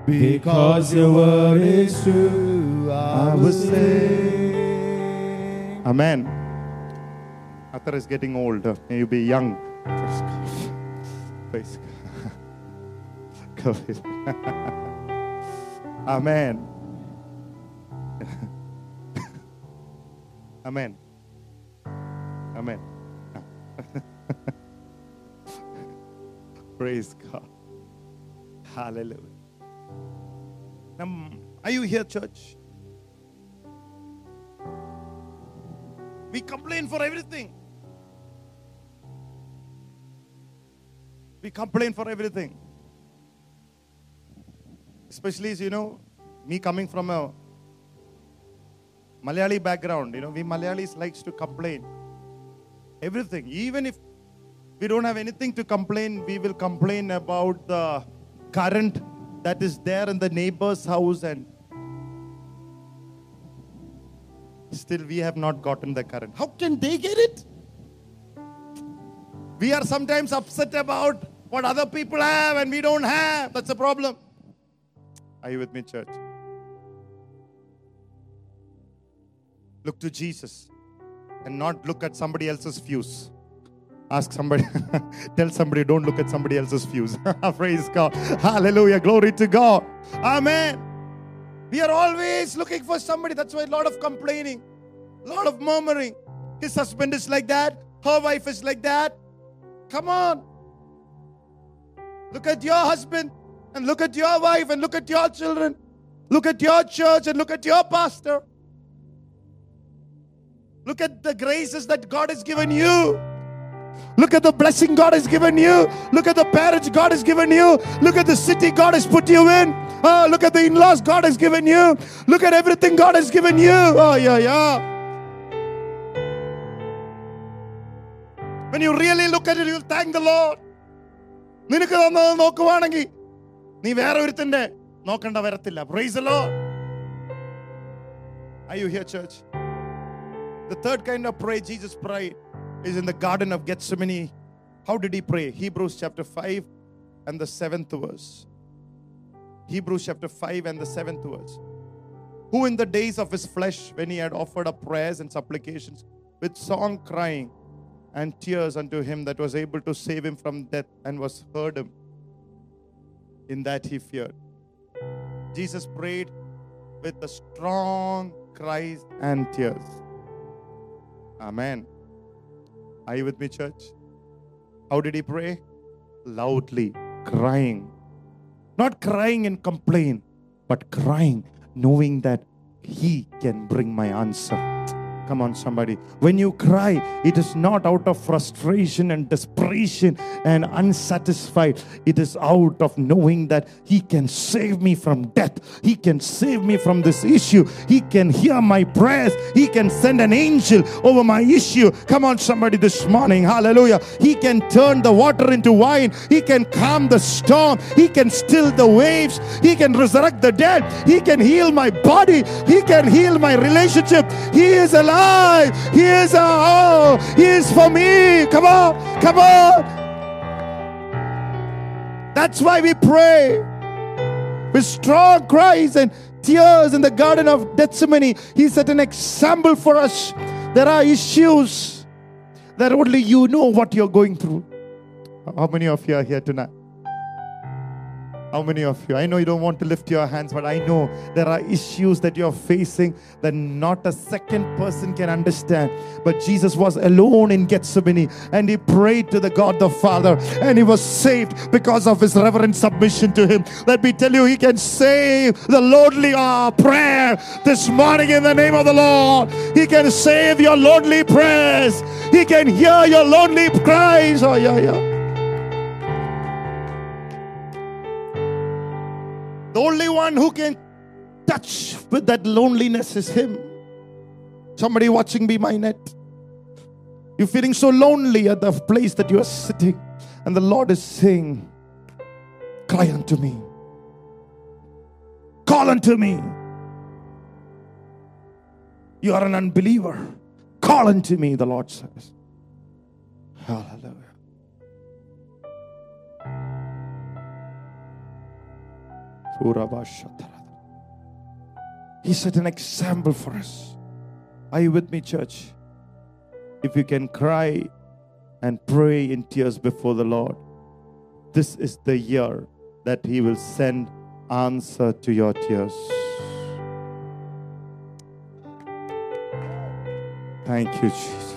Because your word is true. I will sing. Amen. Arthur is getting older. May you be young. Praise God. Praise God. Glory. Amen. Amen. Amen. Praise God. Hallelujah. Now, are you here, church? We complain for everything. We complain for everything. Especially, you know, me coming from a Malayali background, you know, we Malayalis likes to complain. Everything. Even if we don't have anything to complain, we will complain about the current that is there in the neighbor's house and still we have not gotten the current. How can they get it? We are sometimes upset about what other people have and we don't have. That's a problem. Are you with me, church? Look to Jesus and not look at somebody else's fuse. Ask somebody, tell somebody, don't look at somebody else's fuse. Praise God. Hallelujah. Glory to God. Amen. We are always looking for somebody. That's why a lot of complaining, a lot of murmuring. His husband is like that, her wife is like that. Come on. Look at your husband and look at your wife and look at your children. Look at your church and look at your pastor. Look at the graces that God has given you. Look at the blessing God has given you. Look at the parents God has given you. Look at the city God has put you in. Oh, look at the in laws God has given you. Look at everything God has given you. Oh, yeah, yeah. When you really look at it, you'll thank the Lord. നിനക്ക് തന്നത് നോക്കുവാണെങ്കിൽ നീ വേറെ ഒരുത്തിന്റെ നോക്കണ്ട വരത്തില്ല price the Lord. Are you here, church? The third kind of prayer Jesus prayed is in the Garden of Gethsemane. How did he pray? Hebrews chapter 5 and the seventh verse. Hebrews chapter 5 and the seventh verse. Who in the days of his flesh, when he had offered up prayers and supplications with song crying and tears unto him that was able to save him from death and was heard him, in that he feared. Jesus prayed with the strong cries and tears. Amen. Are you with me, church? How did he pray? Loudly, crying. Not crying and complain, but crying, knowing that he can bring my answer. Come on, somebody. When you cry, it is not out of frustration and desperation and unsatisfied. It is out of knowing that He can save me from death. He can save me from this issue. He can hear my prayers. He can send an angel over my issue. Come on, somebody, this morning. Hallelujah. He can turn the water into wine. He can calm the storm. He can still the waves. He can resurrect the dead. He can heal my body. He can heal my relationship. He is alive. He is, oh, He is for me. Come on, come on. That's why we pray with strong cries and tears in the Garden of Gethsemane. He set an example for us. There are issues that only you know what you're going through. How many of you are here tonight? How many of you? I know you don't want to lift your hands, but I know there are issues that you're facing that not a second person can understand. But Jesus was alone in Gethsemane and he prayed to the God the Father and he was saved because of his reverent submission to him. Let me tell you, he can save the lonely uh, prayer this morning in the name of the Lord. He can save your lonely prayers. He can hear your lonely cries. Oh, yeah, yeah. The only one who can touch with that loneliness is Him. Somebody watching Be My Net. You're feeling so lonely at the place that you are sitting, and the Lord is saying, Cry unto me. Call unto me. You are an unbeliever. Call unto me, the Lord says. Hallelujah. He set an example for us. Are you with me, church? If you can cry and pray in tears before the Lord, this is the year that He will send answer to your tears. Thank you, Jesus.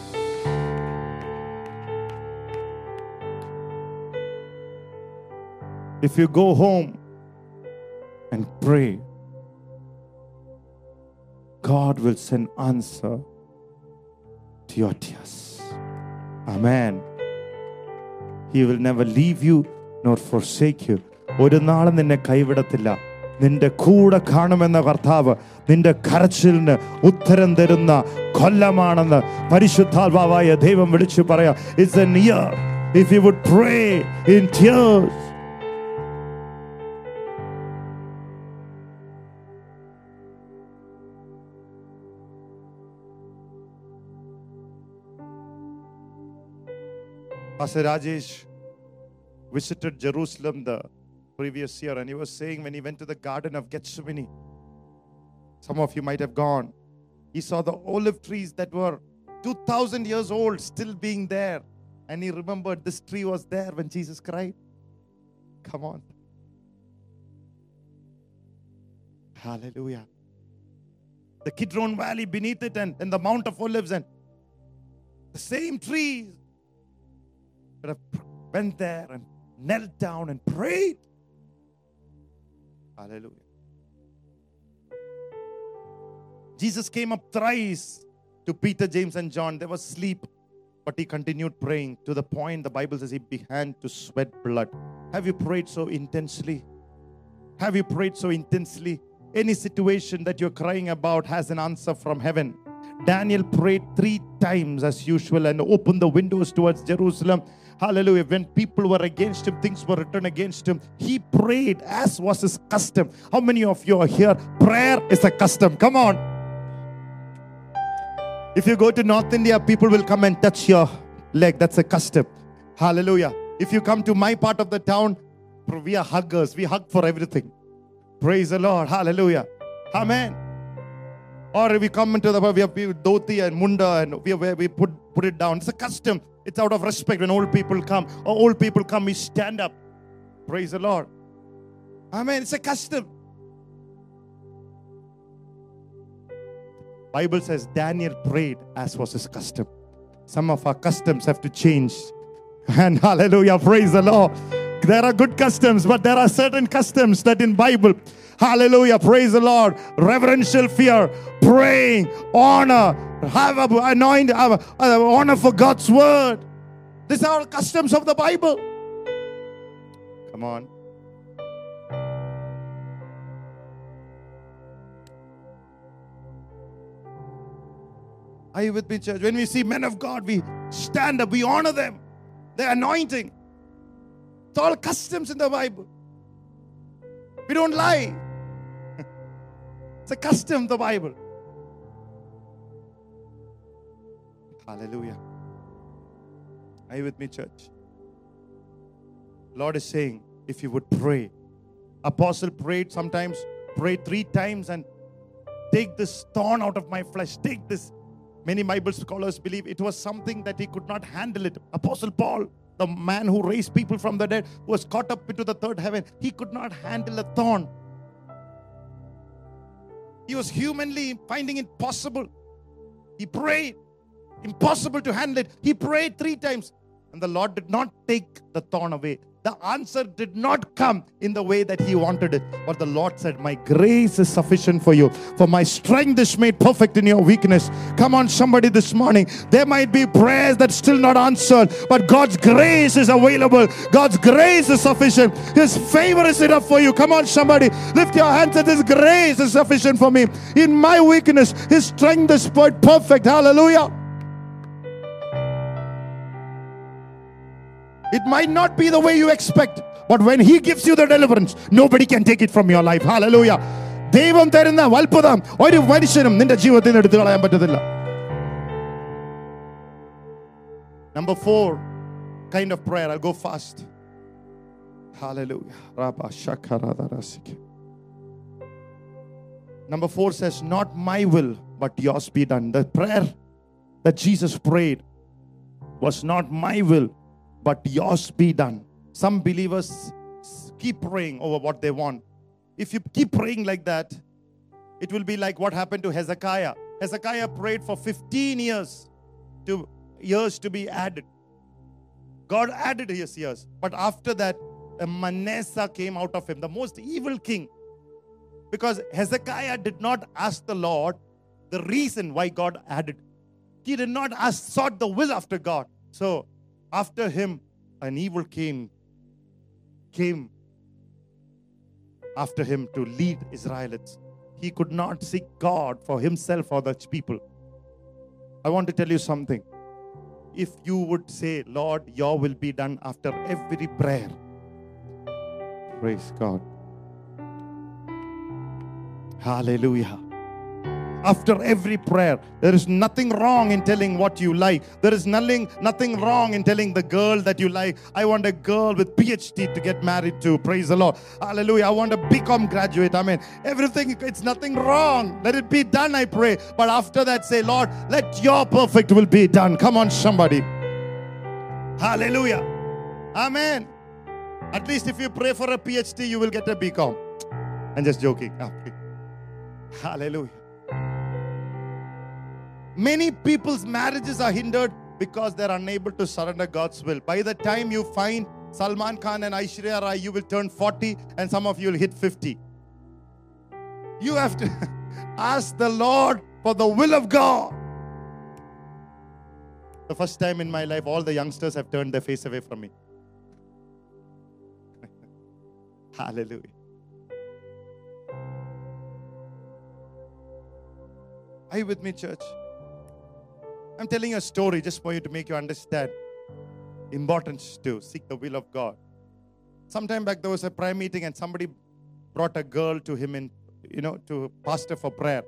If you go home and pray, God will send answer to your tears. Amen. He will never leave you nor forsake you. ഒരു നാളും നിന്നെ കൈവിടത്തില്ല നിന്റെ കൂടെ കാണുമെന്ന കർത്താവ് നിന്റെ കരച്ചിലിന് ഉത്തരം തരുന്ന കൊല്ലമാണെന്ന് പരിശുദ്ധാത്മാവായ ദൈവം വിളിച്ചു പറയാ it's an ear if you would pray in tears Pastor Rajesh visited Jerusalem the previous year and he was saying when he went to the Garden of Gethsemane, some of you might have gone, he saw the olive trees that were 2000 years old still being there. And he remembered this tree was there when Jesus cried. Come on. Hallelujah. The Kidron Valley beneath it and, and the Mount of Olives and the same trees that have went there and knelt down and prayed. Hallelujah. Jesus came up thrice to Peter, James, and John. They were asleep, but he continued praying to the point the Bible says he began to sweat blood. Have you prayed so intensely? Have you prayed so intensely? Any situation that you're crying about has an answer from heaven. Daniel prayed three times as usual and opened the windows towards Jerusalem. Hallelujah. When people were against him, things were written against him. He prayed as was his custom. How many of you are here? Prayer is a custom. Come on. If you go to North India, people will come and touch your leg. That's a custom. Hallelujah. If you come to my part of the town, we are huggers. We hug for everything. Praise the Lord. Hallelujah. Amen. Or if we come into the we have dhoti and munda and we, we put, put it down. It's a custom. It's out of respect when old people come. Or old people come, we stand up. Praise the Lord. Amen. It's a custom. Bible says Daniel prayed as was his custom. Some of our customs have to change. And hallelujah, praise the Lord. There are good customs, but there are certain customs that in Bible, hallelujah, praise the Lord, reverential fear, praying, honor, have anoint, have honor for God's word. These are customs of the Bible. Come on. Are you with me, church? When we see men of God, we stand up, we honor them. Their anointing. It's all customs in the Bible. We don't lie. It's a custom, the Bible. Hallelujah. Are you with me, church? Lord is saying, if you would pray. Apostle prayed sometimes, prayed three times and take this thorn out of my flesh. Take this Many Bible scholars believe it was something that he could not handle it. Apostle Paul, the man who raised people from the dead, was caught up into the third heaven. He could not handle a thorn. He was humanly finding it possible. He prayed, impossible to handle it. He prayed three times, and the Lord did not take the thorn away the answer did not come in the way that he wanted it. But the Lord said, My grace is sufficient for you, for my strength is made perfect in your weakness. Come on, somebody, this morning. There might be prayers that still not answered, but God's grace is available. God's grace is sufficient. His favor is enough for you. Come on, somebody, lift your hands and His grace is sufficient for me. In my weakness, His strength is made perfect. Hallelujah. It might not be the way you expect, but when He gives you the deliverance, nobody can take it from your life. Hallelujah. ദൈവം തരുന്ന അത്ഭുതം ഒരു മനുഷ്യനും നിന്റെ ജീവിതത്തിൽ നിന്ന് എടുത്തു കളയാൻ പറ്റത്തില്ല Number four kind of prayer. I'll go fast. Hallelujah. Number four says, Not my will, but yours be done. The prayer that Jesus prayed was not my will, but yours be done. Some believers keep praying over what they want. If you keep praying like that, it will be like what happened to Hezekiah. Hezekiah prayed for 15 years to years to be added. God added his years. But after that, a Manasseh came out of him, the most evil king. Because Hezekiah did not ask the Lord the reason why God added. He did not ask, sought the will after God. So after him, an evil king came after him to lead Israelites. He could not seek God for himself or the people. I want to tell you something. If you would say, Lord, your will be done after every prayer, praise God. Hallelujah. After every prayer. There is nothing wrong in telling what you like. There is nothing, nothing wrong in telling the girl that you like. I want a girl with PhD to get married to. Praise the Lord. Hallelujah. I want a BCom graduate. I mean, everything, it's nothing wrong. Let it be done, I pray. But after that, say, Lord, let your perfect will be done. Come on, somebody. Hallelujah. Amen. At least if you pray for a PhD, you will get a BCom. I'm just joking. Hallelujah. Many people's marriages are hindered because they're unable to surrender God's will. By the time you find Salman Khan and Aishwarya Rai, you will turn 40 and some of you will hit 50. You have to ask the Lord for the will of God. The first time in my life, all the youngsters have turned their face away from me. Hallelujah. Are you with me, church? I'm telling you a story just for you to make you understand importance to seek the will of God. Sometime back there was a prayer meeting and somebody brought a girl to him in, you know, to pastor for prayer,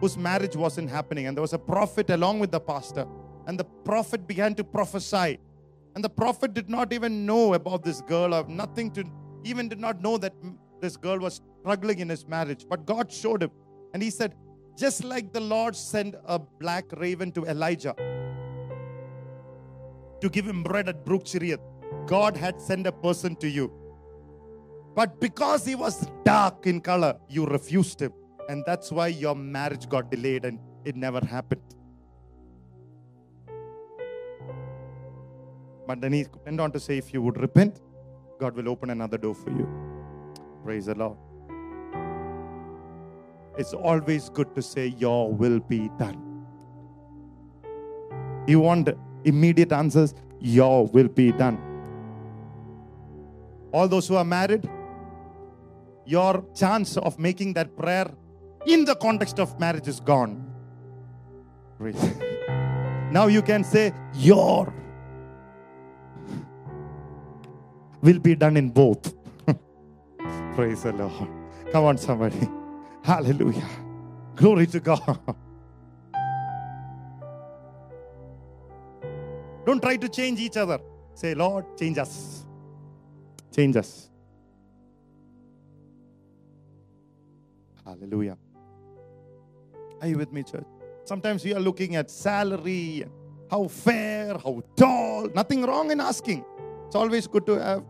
whose marriage wasn't happening. And there was a prophet along with the pastor. And the prophet began to prophesy. And the prophet did not even know about this girl or nothing to even did not know that this girl was struggling in his marriage. But God showed him. And he said, just like the Lord sent a black raven to Elijah to give him bread at Brook Cherith, God had sent a person to you. But because he was dark in color, you refused him. And that's why your marriage got delayed and it never happened. But then he went on to say, if you would repent, God will open another door for you. Praise the Lord. It's always good to say, Your will be done. You want immediate answers? Your will be done. All those who are married, your chance of making that prayer in the context of marriage is gone. Now you can say, Your will be done in both. Praise the Lord. Come on, somebody. Hallelujah. Glory to God. Don't try to change each other. Say, Lord, change us. Change us. Hallelujah. Are you with me, church? Sometimes we are looking at salary, how fair, how tall. Nothing wrong in asking. It's always good to have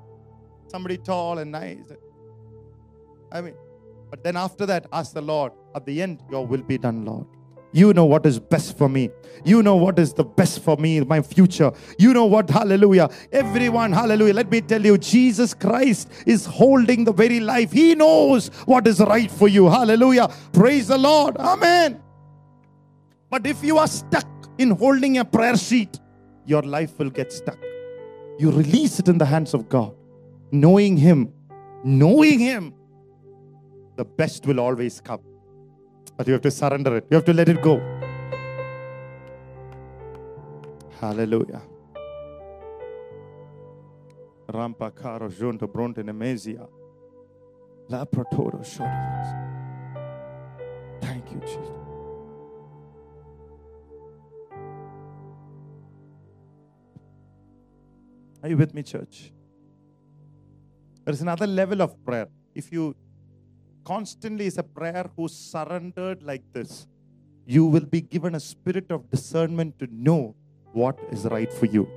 somebody tall and nice. I mean, but then after that, ask the Lord, at the end, your will be done, Lord. You know what is best for me. You know what is the best for me, my future. You know what, hallelujah. Everyone, hallelujah. Let me tell you, Jesus Christ is holding the very life. He knows what is right for you. Hallelujah. Praise the Lord. Amen. But if you are stuck in holding a prayer sheet, your life will get stuck. You release it in the hands of God, knowing Him, knowing Him. The best will always come. But you have to surrender it, you have to let it go. Hallelujah. Rampa caro junto bronte nemesia. La protoro Thank you, Jesus. Are you with me, church? There is another level of prayer. If you constantly is a prayer who surrendered like this, you will be given a spirit of discernment to know what is right for you.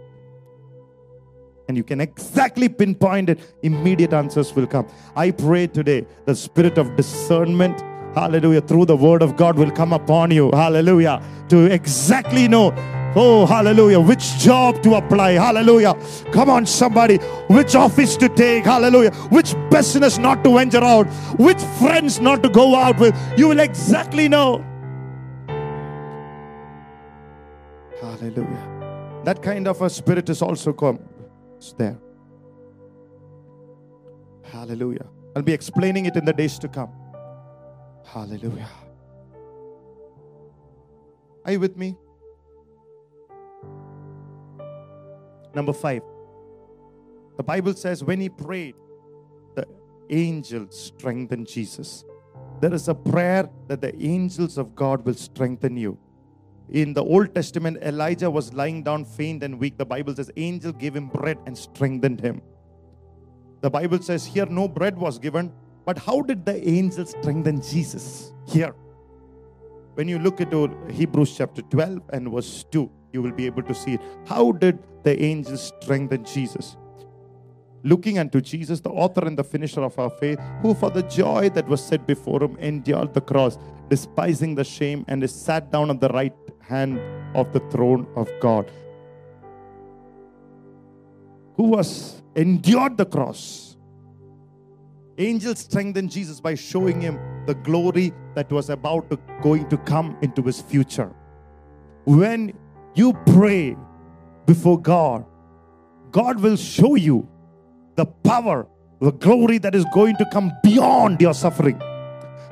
And you can exactly pinpoint it, immediate answers will come. I pray today the spirit of discernment, hallelujah, through the word of God will come upon you, hallelujah, to exactly know Oh, hallelujah. Which job to apply. Hallelujah. Come on, somebody. Which office to take. Hallelujah. Which business not to venture out. Which friends not to go out with. You will exactly know. Hallelujah. That kind of a spirit is also come. It's there. Hallelujah. I'll be explaining it in the days to come. Hallelujah. Are you with me? Number five, the Bible says when he prayed, the angel strengthened Jesus. there is a prayer that the angels of God will strengthen you. In the Old Testament, Elijah was lying down faint and weak. The Bible says, angel gave him bread and strengthened him. The Bible says here no bread was given, but how did the angel strengthen Jesus? Here. When you look into Hebrews chapter 12 and verse 2, you will be able to see it. How did the angels strengthen Jesus? Looking unto Jesus, the author and the finisher of our faith, who for the joy that was set before him endured the cross, despising the shame, and is sat down at the right hand of the throne of God. Who was endured the cross. Angels strengthened Jesus by showing him the glory that was about to going to come into his future. When you pray before God, God will show you the power, the glory that is going to come beyond your suffering.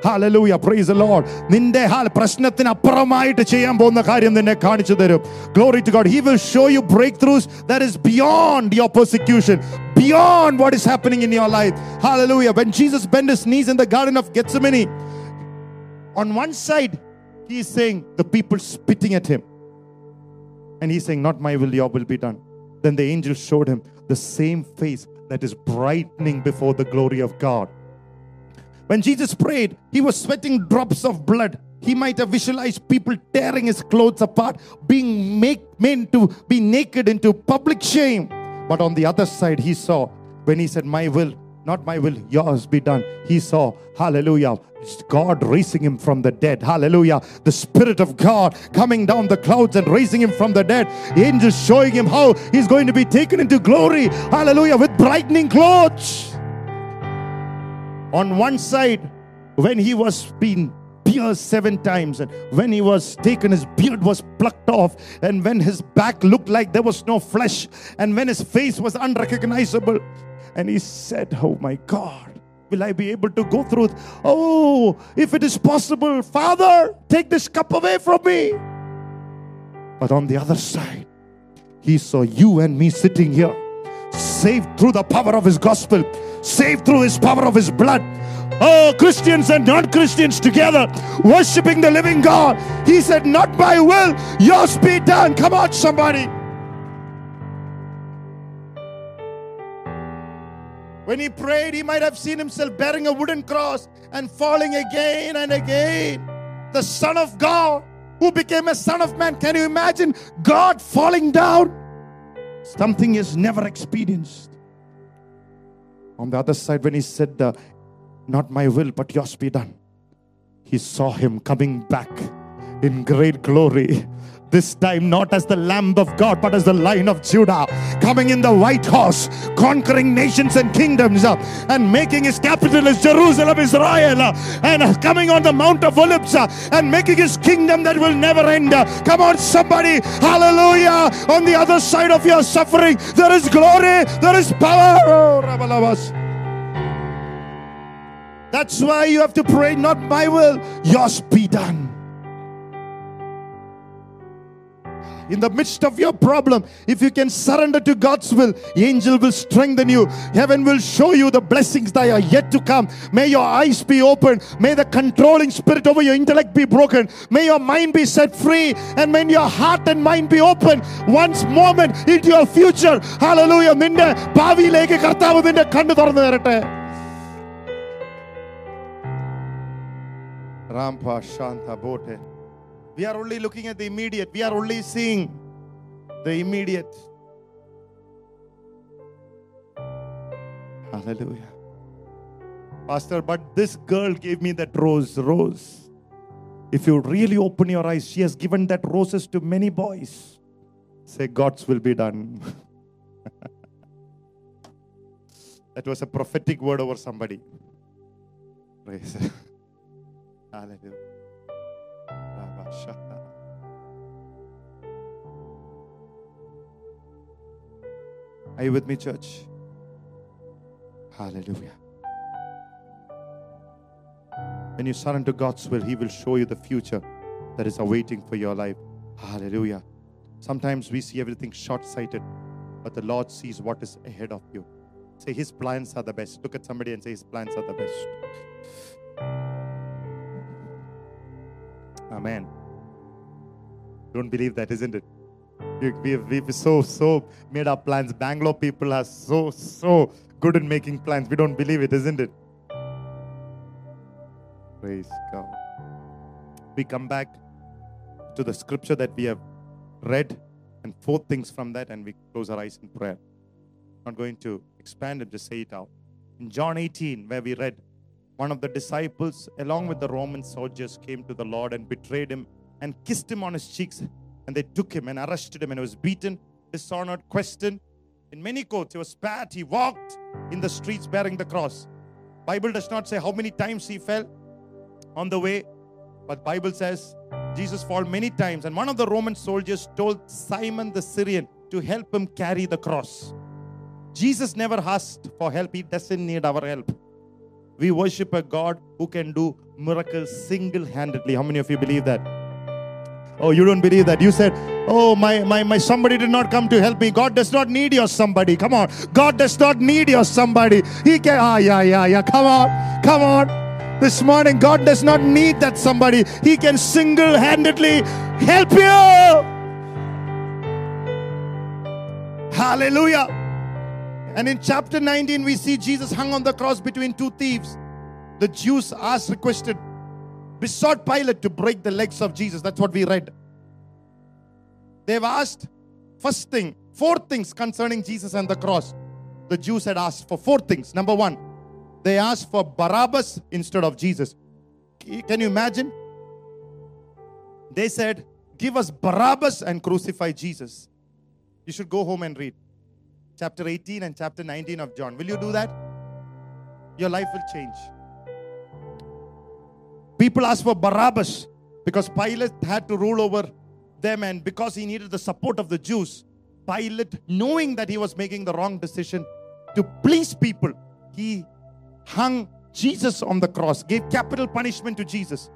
Hallelujah, praise the Lord. നിന്റെ ഹാൽ പ്രശ്നത്തിന് അപ്പുറമായിട്ട് ചെയ്യാൻ പോകുന്ന കാര്യം നിന്നെ കാണിച്ചു തരും glory to God he will show you breakthroughs that is beyond your persecution beyond what is happening in your life. Hallelujah. When Jesus bent his knees in the Garden of Gethsemane, on one side, he is saying, the people spitting at him. And he's saying, Not my will, your will be done. Then the angel showed him the same face that is brightening before the glory of God. When Jesus prayed, he was sweating drops of blood. He might have visualized people tearing his clothes apart, being make, made to be naked into public shame. But on the other side, he saw when he said, My will, not my will, yours be done. He saw, hallelujah, God raising him from the dead. Hallelujah. The Spirit of God coming down the clouds and raising him from the dead. Angels showing him how he's going to be taken into glory. Hallelujah. With brightening clothes. On one side, when he was being pierced seven times, and when he was taken, his beard was plucked off, and when his back looked like there was no flesh, and when his face was unrecognizable, and he said, Oh my God. Will I be able to go through? it? Oh, if it is possible, Father, take this cup away from me. But on the other side, he saw you and me sitting here, saved through the power of his gospel, saved through his power of his blood. Oh, Christians and non Christians together, worshiping the living God. He said, Not by will, yours be done. Come on, somebody. When he prayed, he might have seen himself bearing a wooden cross and falling again and again. The Son of God, who became a Son of Man. Can you imagine God falling down? Something has never experienced. On the other side, when he said, uh, Not my will, but yours be done, he saw him coming back in great glory. This time, not as the Lamb of God, but as the Lion of Judah, coming in the white horse, conquering nations and kingdoms, uh, and making his capital as Jerusalem, Israel, uh, and uh, coming on the Mount of Olives, and making his kingdom that will never end. Come on, somebody, hallelujah! On the other side of your suffering, there is glory, there is power. Oh. That's why you have to pray, not my will, yours be done. in the midst of your problem, if you can surrender to God's will, the angel will strengthen you. Heaven will show you the blessings that are yet to come. May your eyes be open. May the controlling spirit over your intellect be broken. May your mind be set free. And may your heart and mind be open once moment into your future. Hallelujah. നിന്റെ ഭാവിയിലേക്ക് കർത്താവ് നിന്റെ കണ്ണു തുറന്നു തരട്ടെ Rampa Shanta Bote. We are only looking at the immediate. We are only seeing the immediate. Hallelujah. Pastor, but this girl gave me that rose. Rose. If you really open your eyes, she has given that roses to many boys. Say, God's will be done. that was a prophetic word over somebody. Praise. Hallelujah. Are you with me, church? Hallelujah. When you surrender God's will, He will show you the future that is awaiting for your life. Hallelujah. Sometimes we see everything short sighted, but the Lord sees what is ahead of you. Say, His plans are the best. Look at somebody and say, His plans are the best. Amen. Don't believe that, isn't it? We, we, we've so, so made our plans. Bangalore people are so, so good in making plans. We don't believe it, isn't it? Praise God. We come back to the scripture that we have read and four things from that, and we close our eyes in prayer. not going to expand it, just say it out. In John 18, where we read, one of the disciples, along with the Roman soldiers, came to the Lord and betrayed him and kissed him on his cheeks. And they took him and arrested him, and he was beaten, dishonored, questioned. In many courts, he was spat. He walked in the streets bearing the cross. Bible does not say how many times he fell on the way, but Bible says Jesus fell many times. And one of the Roman soldiers told Simon the Syrian to help him carry the cross. Jesus never asked for help. He doesn't need our help. We worship a God who can do miracles single handedly. How many of you believe that? Oh, you don't believe that. You said, Oh, my, my, my somebody did not come to help me. God does not need your somebody. Come on. God does not need your somebody. He can, ah, yeah, yeah, yeah. Come on. Come on. This morning, God does not need that somebody. He can single handedly help you. Hallelujah. And in chapter 19, we see Jesus hung on the cross between two thieves. The Jews asked, requested, besought Pilate to break the legs of Jesus. That's what we read. They've asked, first thing, four things concerning Jesus and the cross. The Jews had asked for four things. Number one, they asked for Barabbas instead of Jesus. Can you imagine? They said, Give us Barabbas and crucify Jesus. You should go home and read chapter 18 and chapter 19 of John. Will you do that? Your life will change. People asked for Barabbas because Pilate had to rule over them, and because he needed the support of the Jews, Pilate, knowing that he was making the wrong decision to please people, he hung Jesus on the cross, gave capital punishment to Jesus,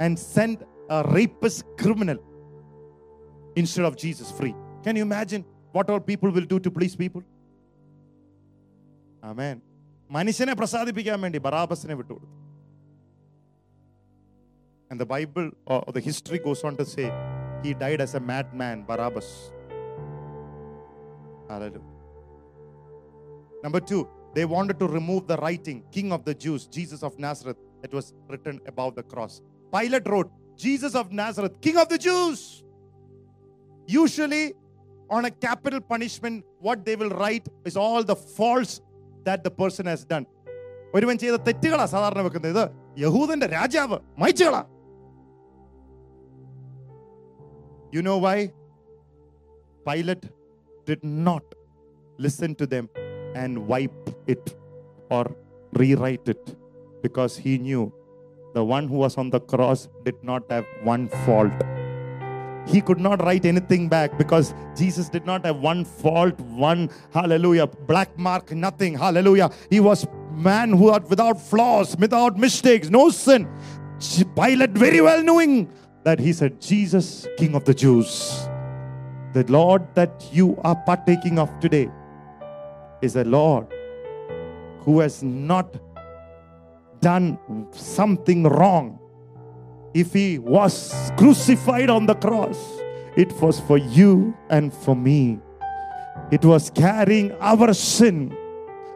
and sent a rapist criminal instead of Jesus free. Can you imagine what all people will do to please people? Amen. മനുഷ്യനെ പ്രസാദിപ്പിക്കാൻ വേണ്ടി ബറാബസിനെ വിട്ടുകൊടുത്തു And the Bible or the history goes on to say he died as a madman, Barabbas. Hallelujah. Number two, they wanted to remove the writing, King of the Jews, Jesus of Nazareth, that was written above the cross. Pilate wrote, Jesus of Nazareth, King of the Jews. Usually, on a capital punishment, what they will write is all the faults that the person has done. ഒരുവൻ ചെയ്ത തെറ്റുകളാ സാധാരണ വെക്കുന്നത് ഇത് യഹൂദന്റെ രാജാവ് മൈച്ചുകളാ You know why? Pilate did not listen to them and wipe it or rewrite it because he knew the one who was on the cross did not have one fault. He could not write anything back because Jesus did not have one fault, one hallelujah, black mark, nothing. Hallelujah. He was man who was without flaws, without mistakes, no sin. Pilate very well knowing that he said, Jesus, King of the Jews. The Lord that you are partaking of today is a Lord who has not done something wrong. If he was crucified on the cross, it was for you and for me. It was carrying our sin.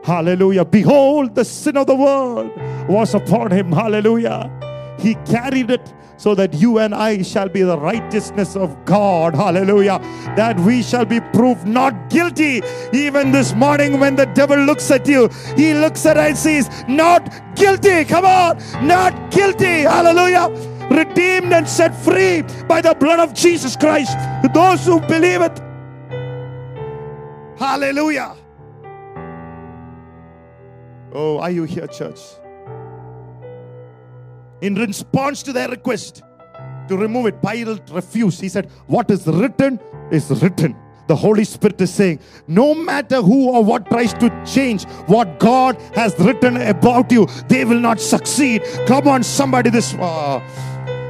Hallelujah. Behold, the sin of the world was upon him. Hallelujah. He carried it so that you and I shall be the righteousness of God. Hallelujah. That we shall be proved not guilty. Even this morning, when the devil looks at you, he looks at and says, Not guilty. Come on. Not guilty. Hallelujah. Redeemed and set free by the blood of Jesus Christ. To those who believe it. Hallelujah. Oh, are you here, church? In response to their request to remove it, Pilate refused. He said, What is written is written. The Holy Spirit is saying, No matter who or what tries to change what God has written about you, they will not succeed. Come on, somebody, this. Uh,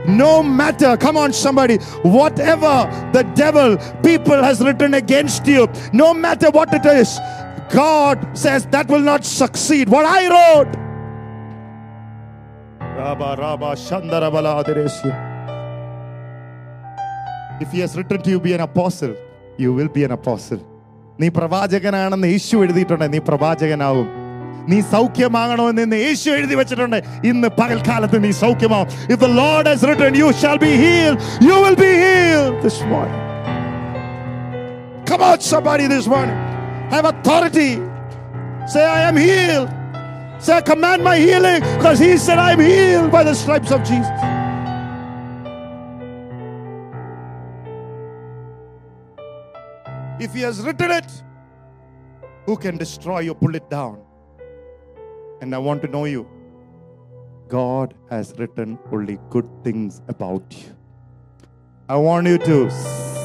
no matter, come on, somebody, whatever the devil, people has written against you, no matter what it is, God says that will not succeed. What I wrote. If he has written to you be an apostle, you will be an apostle. നീ പ്രവാചകനാണെന്ന് യേശു എഴുതിയിട്ടുണ്ട് നീ പ്രവാചകനാവും നീ സൗഖ്യമാകണമെന്ന് ഇന്ന് യേശു എഴുതി വെച്ചിട്ടുണ്ട് ഇന്ന് പകൽക്കാലത്ത് നീ സൗഖ്യമാവും if the Lord has written you shall be healed you will be healed this morning come on somebody this morning have authority say I am healed say I command my healing because he said I am healed by the stripes of Jesus If he has written it, who can destroy or pull it down? And I want to know you. God has written only good things about you. I want you to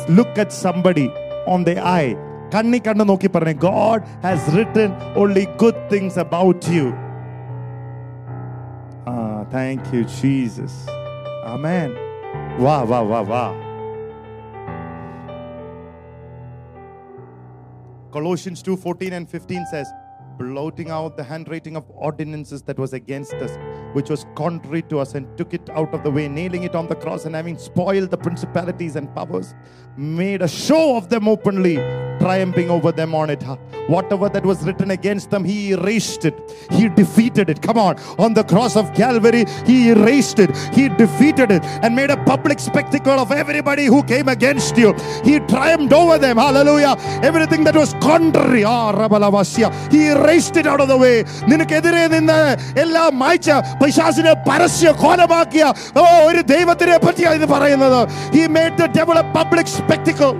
look at somebody on the eye. കണ്ണി കണ്ണ് നോക്കി പറഞ്ഞു God has written only good things about you. Ah, thank you, Jesus. Amen. Wow, wow, wow, wow. Colossians 2 14 and 15 says, blotting out the handwriting of ordinances that was against us, which was contrary to us, and took it out of the way, nailing it on the cross, and having spoiled the principalities and powers, made a show of them openly, triumphing over them on it. Whatever that was written against them, he erased it, he defeated it. Come on, on the cross of Calvary, he erased it, he defeated it, and made a public spectacle of everybody who came against you. He triumphed over them. Hallelujah. Everything that was contrary, ah, Rabalavasya, he erased it out of the way. നിനക്കെതിരെ നിന്ന് എല്ലാം മായ്ച്ച പൈശാസിനെ പരസ്യ കോലമാക്കിയ ഓ ഒരു ദൈവത്തിനെ പറ്റിയാണ് ഇത് പറയുന്നത് he made the devil a public spectacle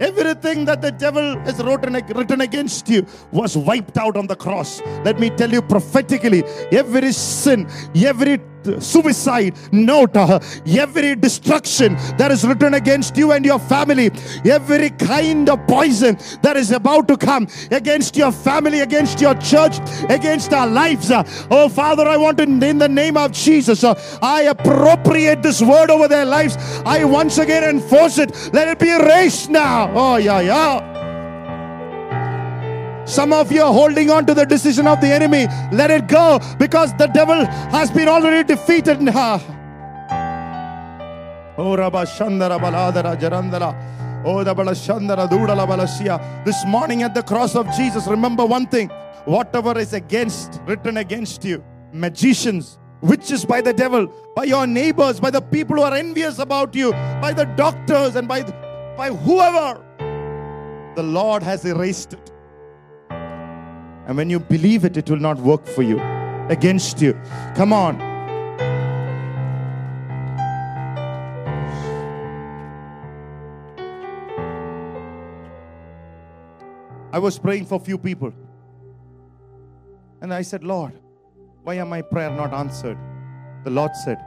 Everything that the devil has written, written against you was wiped out on the cross. Let me tell you prophetically every sin, every suicide note, uh, every destruction that is written against you and your family, every kind of poison that is about to come against your family, against your church, against our lives. uh, oh, Father, I want to, in the name of Jesus, uh, I appropriate this word over their lives. I once again enforce it. Let it be erased now. Oh, yeah, yeah. Some of you are holding on to the decision of the enemy. Let it go because the devil has been already defeated. Oh, Rabba Baladara Jarandara. Oh. This morning at the cross of Jesus, remember one thing whatever is against, written against you, magicians, witches by the devil, by your neighbors, by the people who are envious about you, by the doctors, and by, by whoever, the Lord has erased it. And when you believe it, it will not work for you, against you. Come on. I was praying for few people. And I said, Lord, why am my prayer not answered? The Lord said,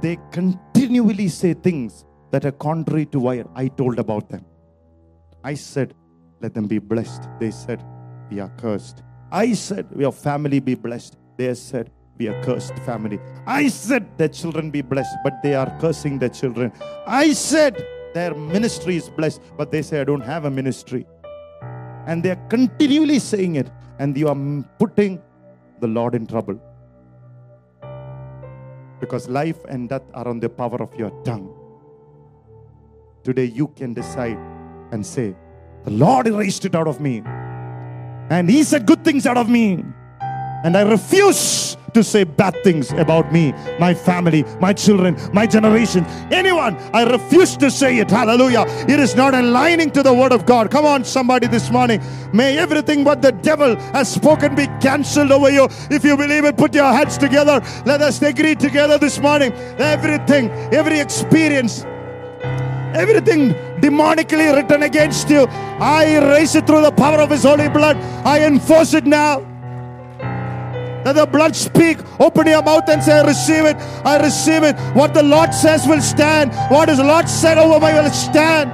they continually say things that are contrary to what I told about them. I said, let them be blessed. They said, we are cursed. I said, your family be blessed. They said, we are cursed family. I said, their children be blessed, but they are cursing their children. I said, their ministry is blessed, but they say, I don't have a ministry. And they are continually saying it, and you are putting the Lord in trouble. Because life and death are on the power of your tongue. Today, you can decide and say, The Lord erased it out of me. And He said good things out of me. And I refuse to say bad things about me, my family, my children, my generation, anyone. I refuse to say it. Hallelujah. It is not aligning to the word of God. Come on, somebody, this morning. May everything but the devil has spoken be cancelled over you. If you believe it, put your hands together. Let us agree together this morning. Everything, every experience, everything demonically written against you, I erase it through the power of His holy blood. I enforce it now. Let the blood speak. Open your mouth and say, I receive it. I receive it. What the Lord says will stand. What His Lord said over me will stand.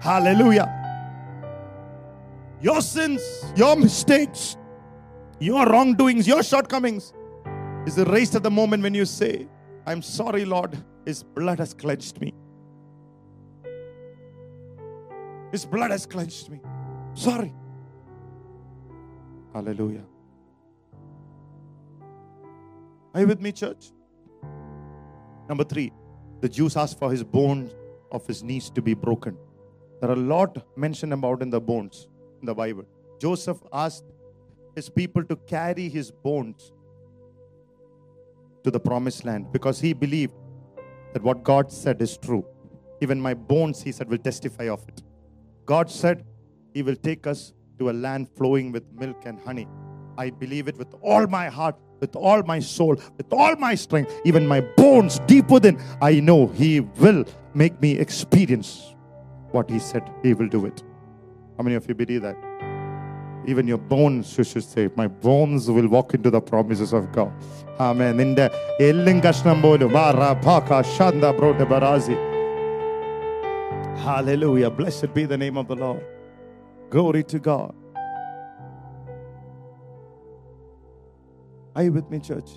Hallelujah. Your sins, your mistakes, your wrongdoings, your shortcomings is erased at the moment when you say, I'm sorry, Lord. His blood has cleansed me. His blood has cleansed me. Sorry. Hallelujah. Are you with me, church? Number three, the Jews asked for his bones of his knees to be broken. There are a lot mentioned about in the bones in the Bible. Joseph asked his people to carry his bones to the promised land because he believed that what God said is true. Even my bones, he said, will testify of it. God said he will take us to a land flowing with milk and honey. I believe it with all my heart, with all my soul, with all my strength, even my bones deep within. I know he will make me experience what he said he will do it. How many of you believe that? Even your bones, you should say, my bones will walk into the promises of God. Amen. നിന്റെ എല്ലും കഷ്ണം പോലും ആ റഭാക Shantha brought ബറാസി. Hallelujah. Blessed be the name of the Lord. Glory to God. Are you with me, church?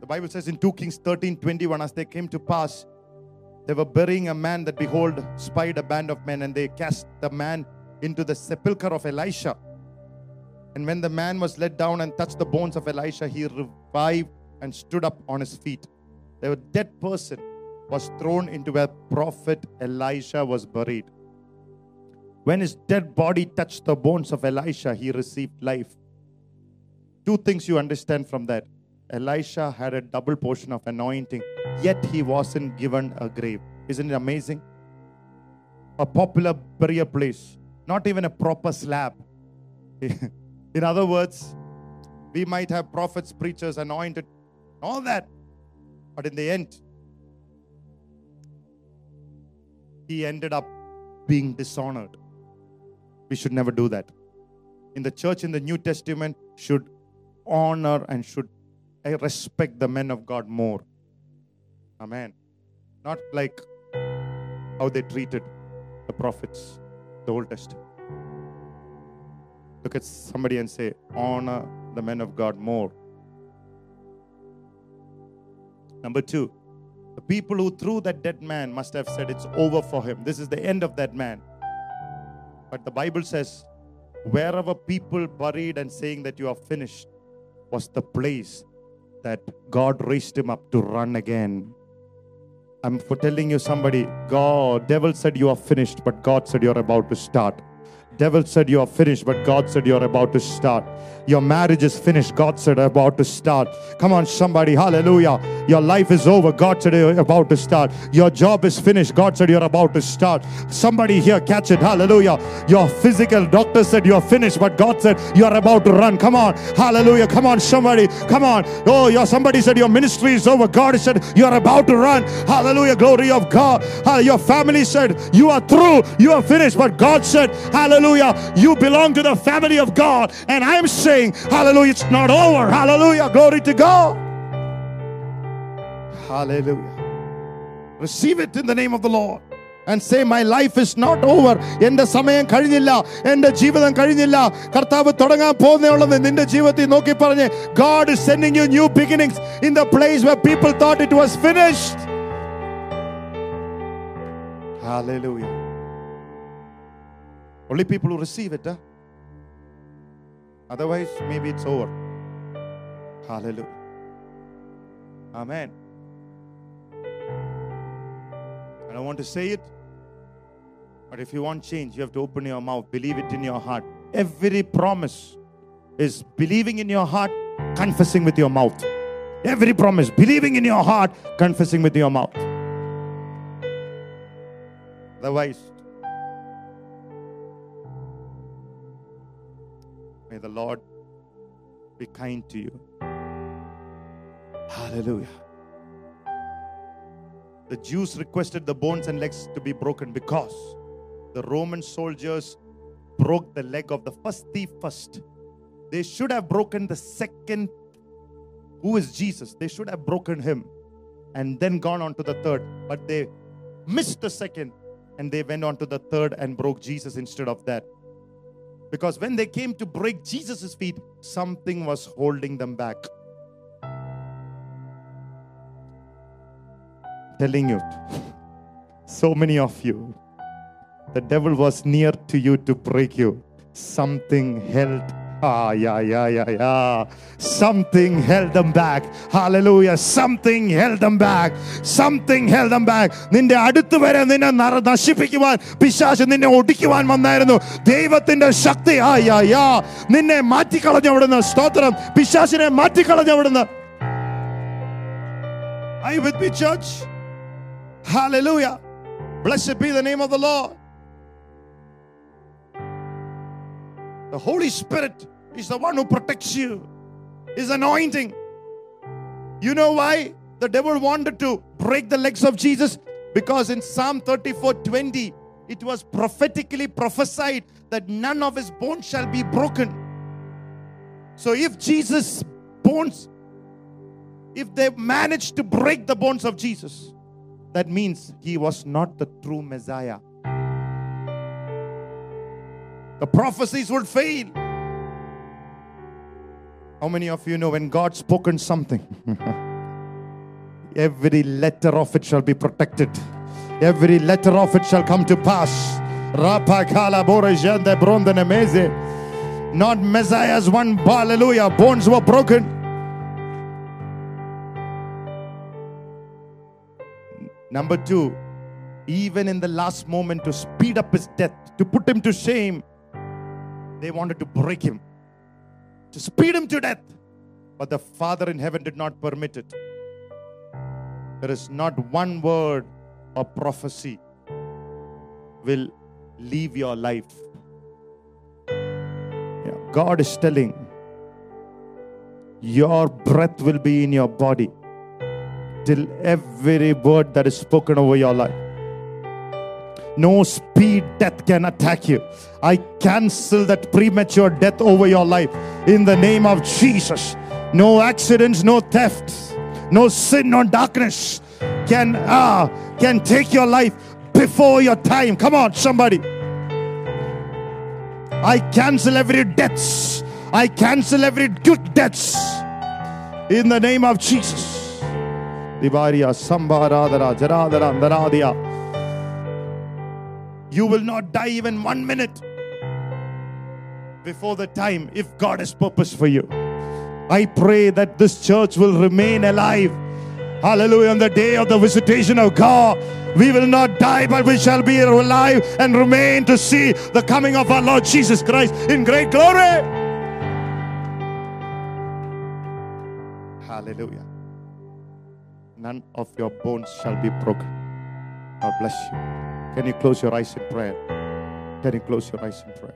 The Bible says in 2 Kings 13 21, as they came to pass, they were burying a man that behold spied a band of men, and they cast the man into the sepulchre of Elisha. And when the man was let down and touched the bones of Elisha, he revived and stood up on his feet. The dead person was thrown into where prophet Elisha was buried. When his dead body touched the bones of Elisha, he received life. Two things you understand from that. Elisha had a double portion of anointing, yet he wasn't given a grave. Isn't it amazing? A popular burial place, not even a proper slab. In other words, we might have prophets, preachers, anointed, all that. But in the end, he ended up being dishonored. We should never do that. In the church in the New Testament should honor and should uh, respect the men of God more. Amen. Not like how they treated the prophets, the Old Testament. Look at somebody and say, honor the men of God more. Number two, the people who threw that dead man must have said, It's over for him. This is the end of that man. But the Bible says, wherever people buried and saying that you are finished was the place that God raised him up to run again. I'm for telling you somebody, God, devil said you are finished, but God said you're about to start. Devil said you are finished, but God said you're about to start. Your marriage is finished. God said about to start. Come on, somebody. Hallelujah. Your life is over. God said you're about to start. Your job is finished. God said you're about to start. Somebody here catch it. Hallelujah. Your physical doctor said you're finished, but God said you're about to run. Come on. Hallelujah. Come on, somebody. Come on. Oh, your somebody said your ministry is over. God said you're about to run. Hallelujah. Glory of God. Your family said you are through. You are finished. But God said, Hallelujah. You belong to the family of God. And I'm saying, Hallelujah. It's not over. Hallelujah. Glory to God. Hallelujah. Receive it in the name of the Lord. And say, My life is not over. എന്റെ സമയം കഴിഞ്ഞില്ല എന്റെ ജീവിതം കഴിഞ്ഞില്ല കർത്താവ് തുടങ്ങാൻ പോകുന്നേ നിന്റെ ജീവിതത്തിൽ നോക്കി പറഞ്ഞ് God is sending you new beginnings in the place where people thought it was finished. Hallelujah. Only people who receive it. Huh? Otherwise, maybe it's over. Hallelujah. Amen. I don't want to say it, but if you want change, you have to open your mouth, believe it in your heart. Every promise is believing in your heart, confessing with your mouth. Every promise, believing in your heart, confessing with your mouth. Otherwise, may the Lord be kind to you. Hallelujah. The Jews requested the bones and legs to be broken because the Roman soldiers broke the leg of the first thief first. They should have broken the second, who is Jesus. They should have broken him and then gone on to the third. But they missed the second and they went on to the third and broke Jesus instead of that. Because when they came to break Jesus' feet, something was holding them back. Telling you, so many of you, the devil was near to you to break you. something held Ah, yeah, yeah, yeah, yeah. Something held them back. Hallelujah. Something held them back. Something held them back. നിന്റെ അടുത്ത് വരെ നിന്നെ നശിപ്പിക്കുവാൻ പിശാച് നിന്നെ ഒടിക്കുവാൻ വന്നായിരുന്നു ദൈവത്തിന്റെ ശക്തി ആ യാ യാ നിന്നെ മാറ്റിക്കളഞ്ഞു അവിടുന്ന് സ്തോത്രം പിശാചിനെ മാറ്റിക്കളഞ്ഞു അവിടുന്ന് Are you with me, church? Hallelujah. Blessed be the name of the Lord. The Holy Spirit is the one who protects you, His anointing. You know why the devil wanted to break the legs of Jesus? Because in Psalm 34 20, it was prophetically prophesied that none of his bones shall be broken. So if Jesus' bones, if they managed to break the bones of Jesus, that means he was not the true Messiah. The prophecies would fail. How many of you know when God spoken something? Every letter of it shall be protected. Every letter of it shall come to pass. Not Messiah's one hallelujah. Bones were broken. Number two, even in the last moment to speed up his death, to put him to shame, they wanted to break him, to speed him to death. But the Father in heaven did not permit it. There is not one word or prophecy will leave your life. Yeah, God is telling your breath will be in your body till every word that is spoken over your life. No speed death can attack you. I cancel that premature death over your life in the name of Jesus. No accidents, no thefts, no sin, no darkness can ah can take your life before your time. Come on, somebody. I cancel every deaths. I cancel every good deaths in the name of Jesus. Divaria Sambaradara Jaradara. You will not die even one minute before the time if God has purpose for you. I pray that this church will remain alive. Hallelujah. On the day of the visitation of God, we will not die, but we shall be alive and remain to see the coming of our Lord Jesus Christ in great glory. Hallelujah. None of your bones shall be broken. God bless you. Can you close your eyes in prayer? Can you close your eyes in prayer?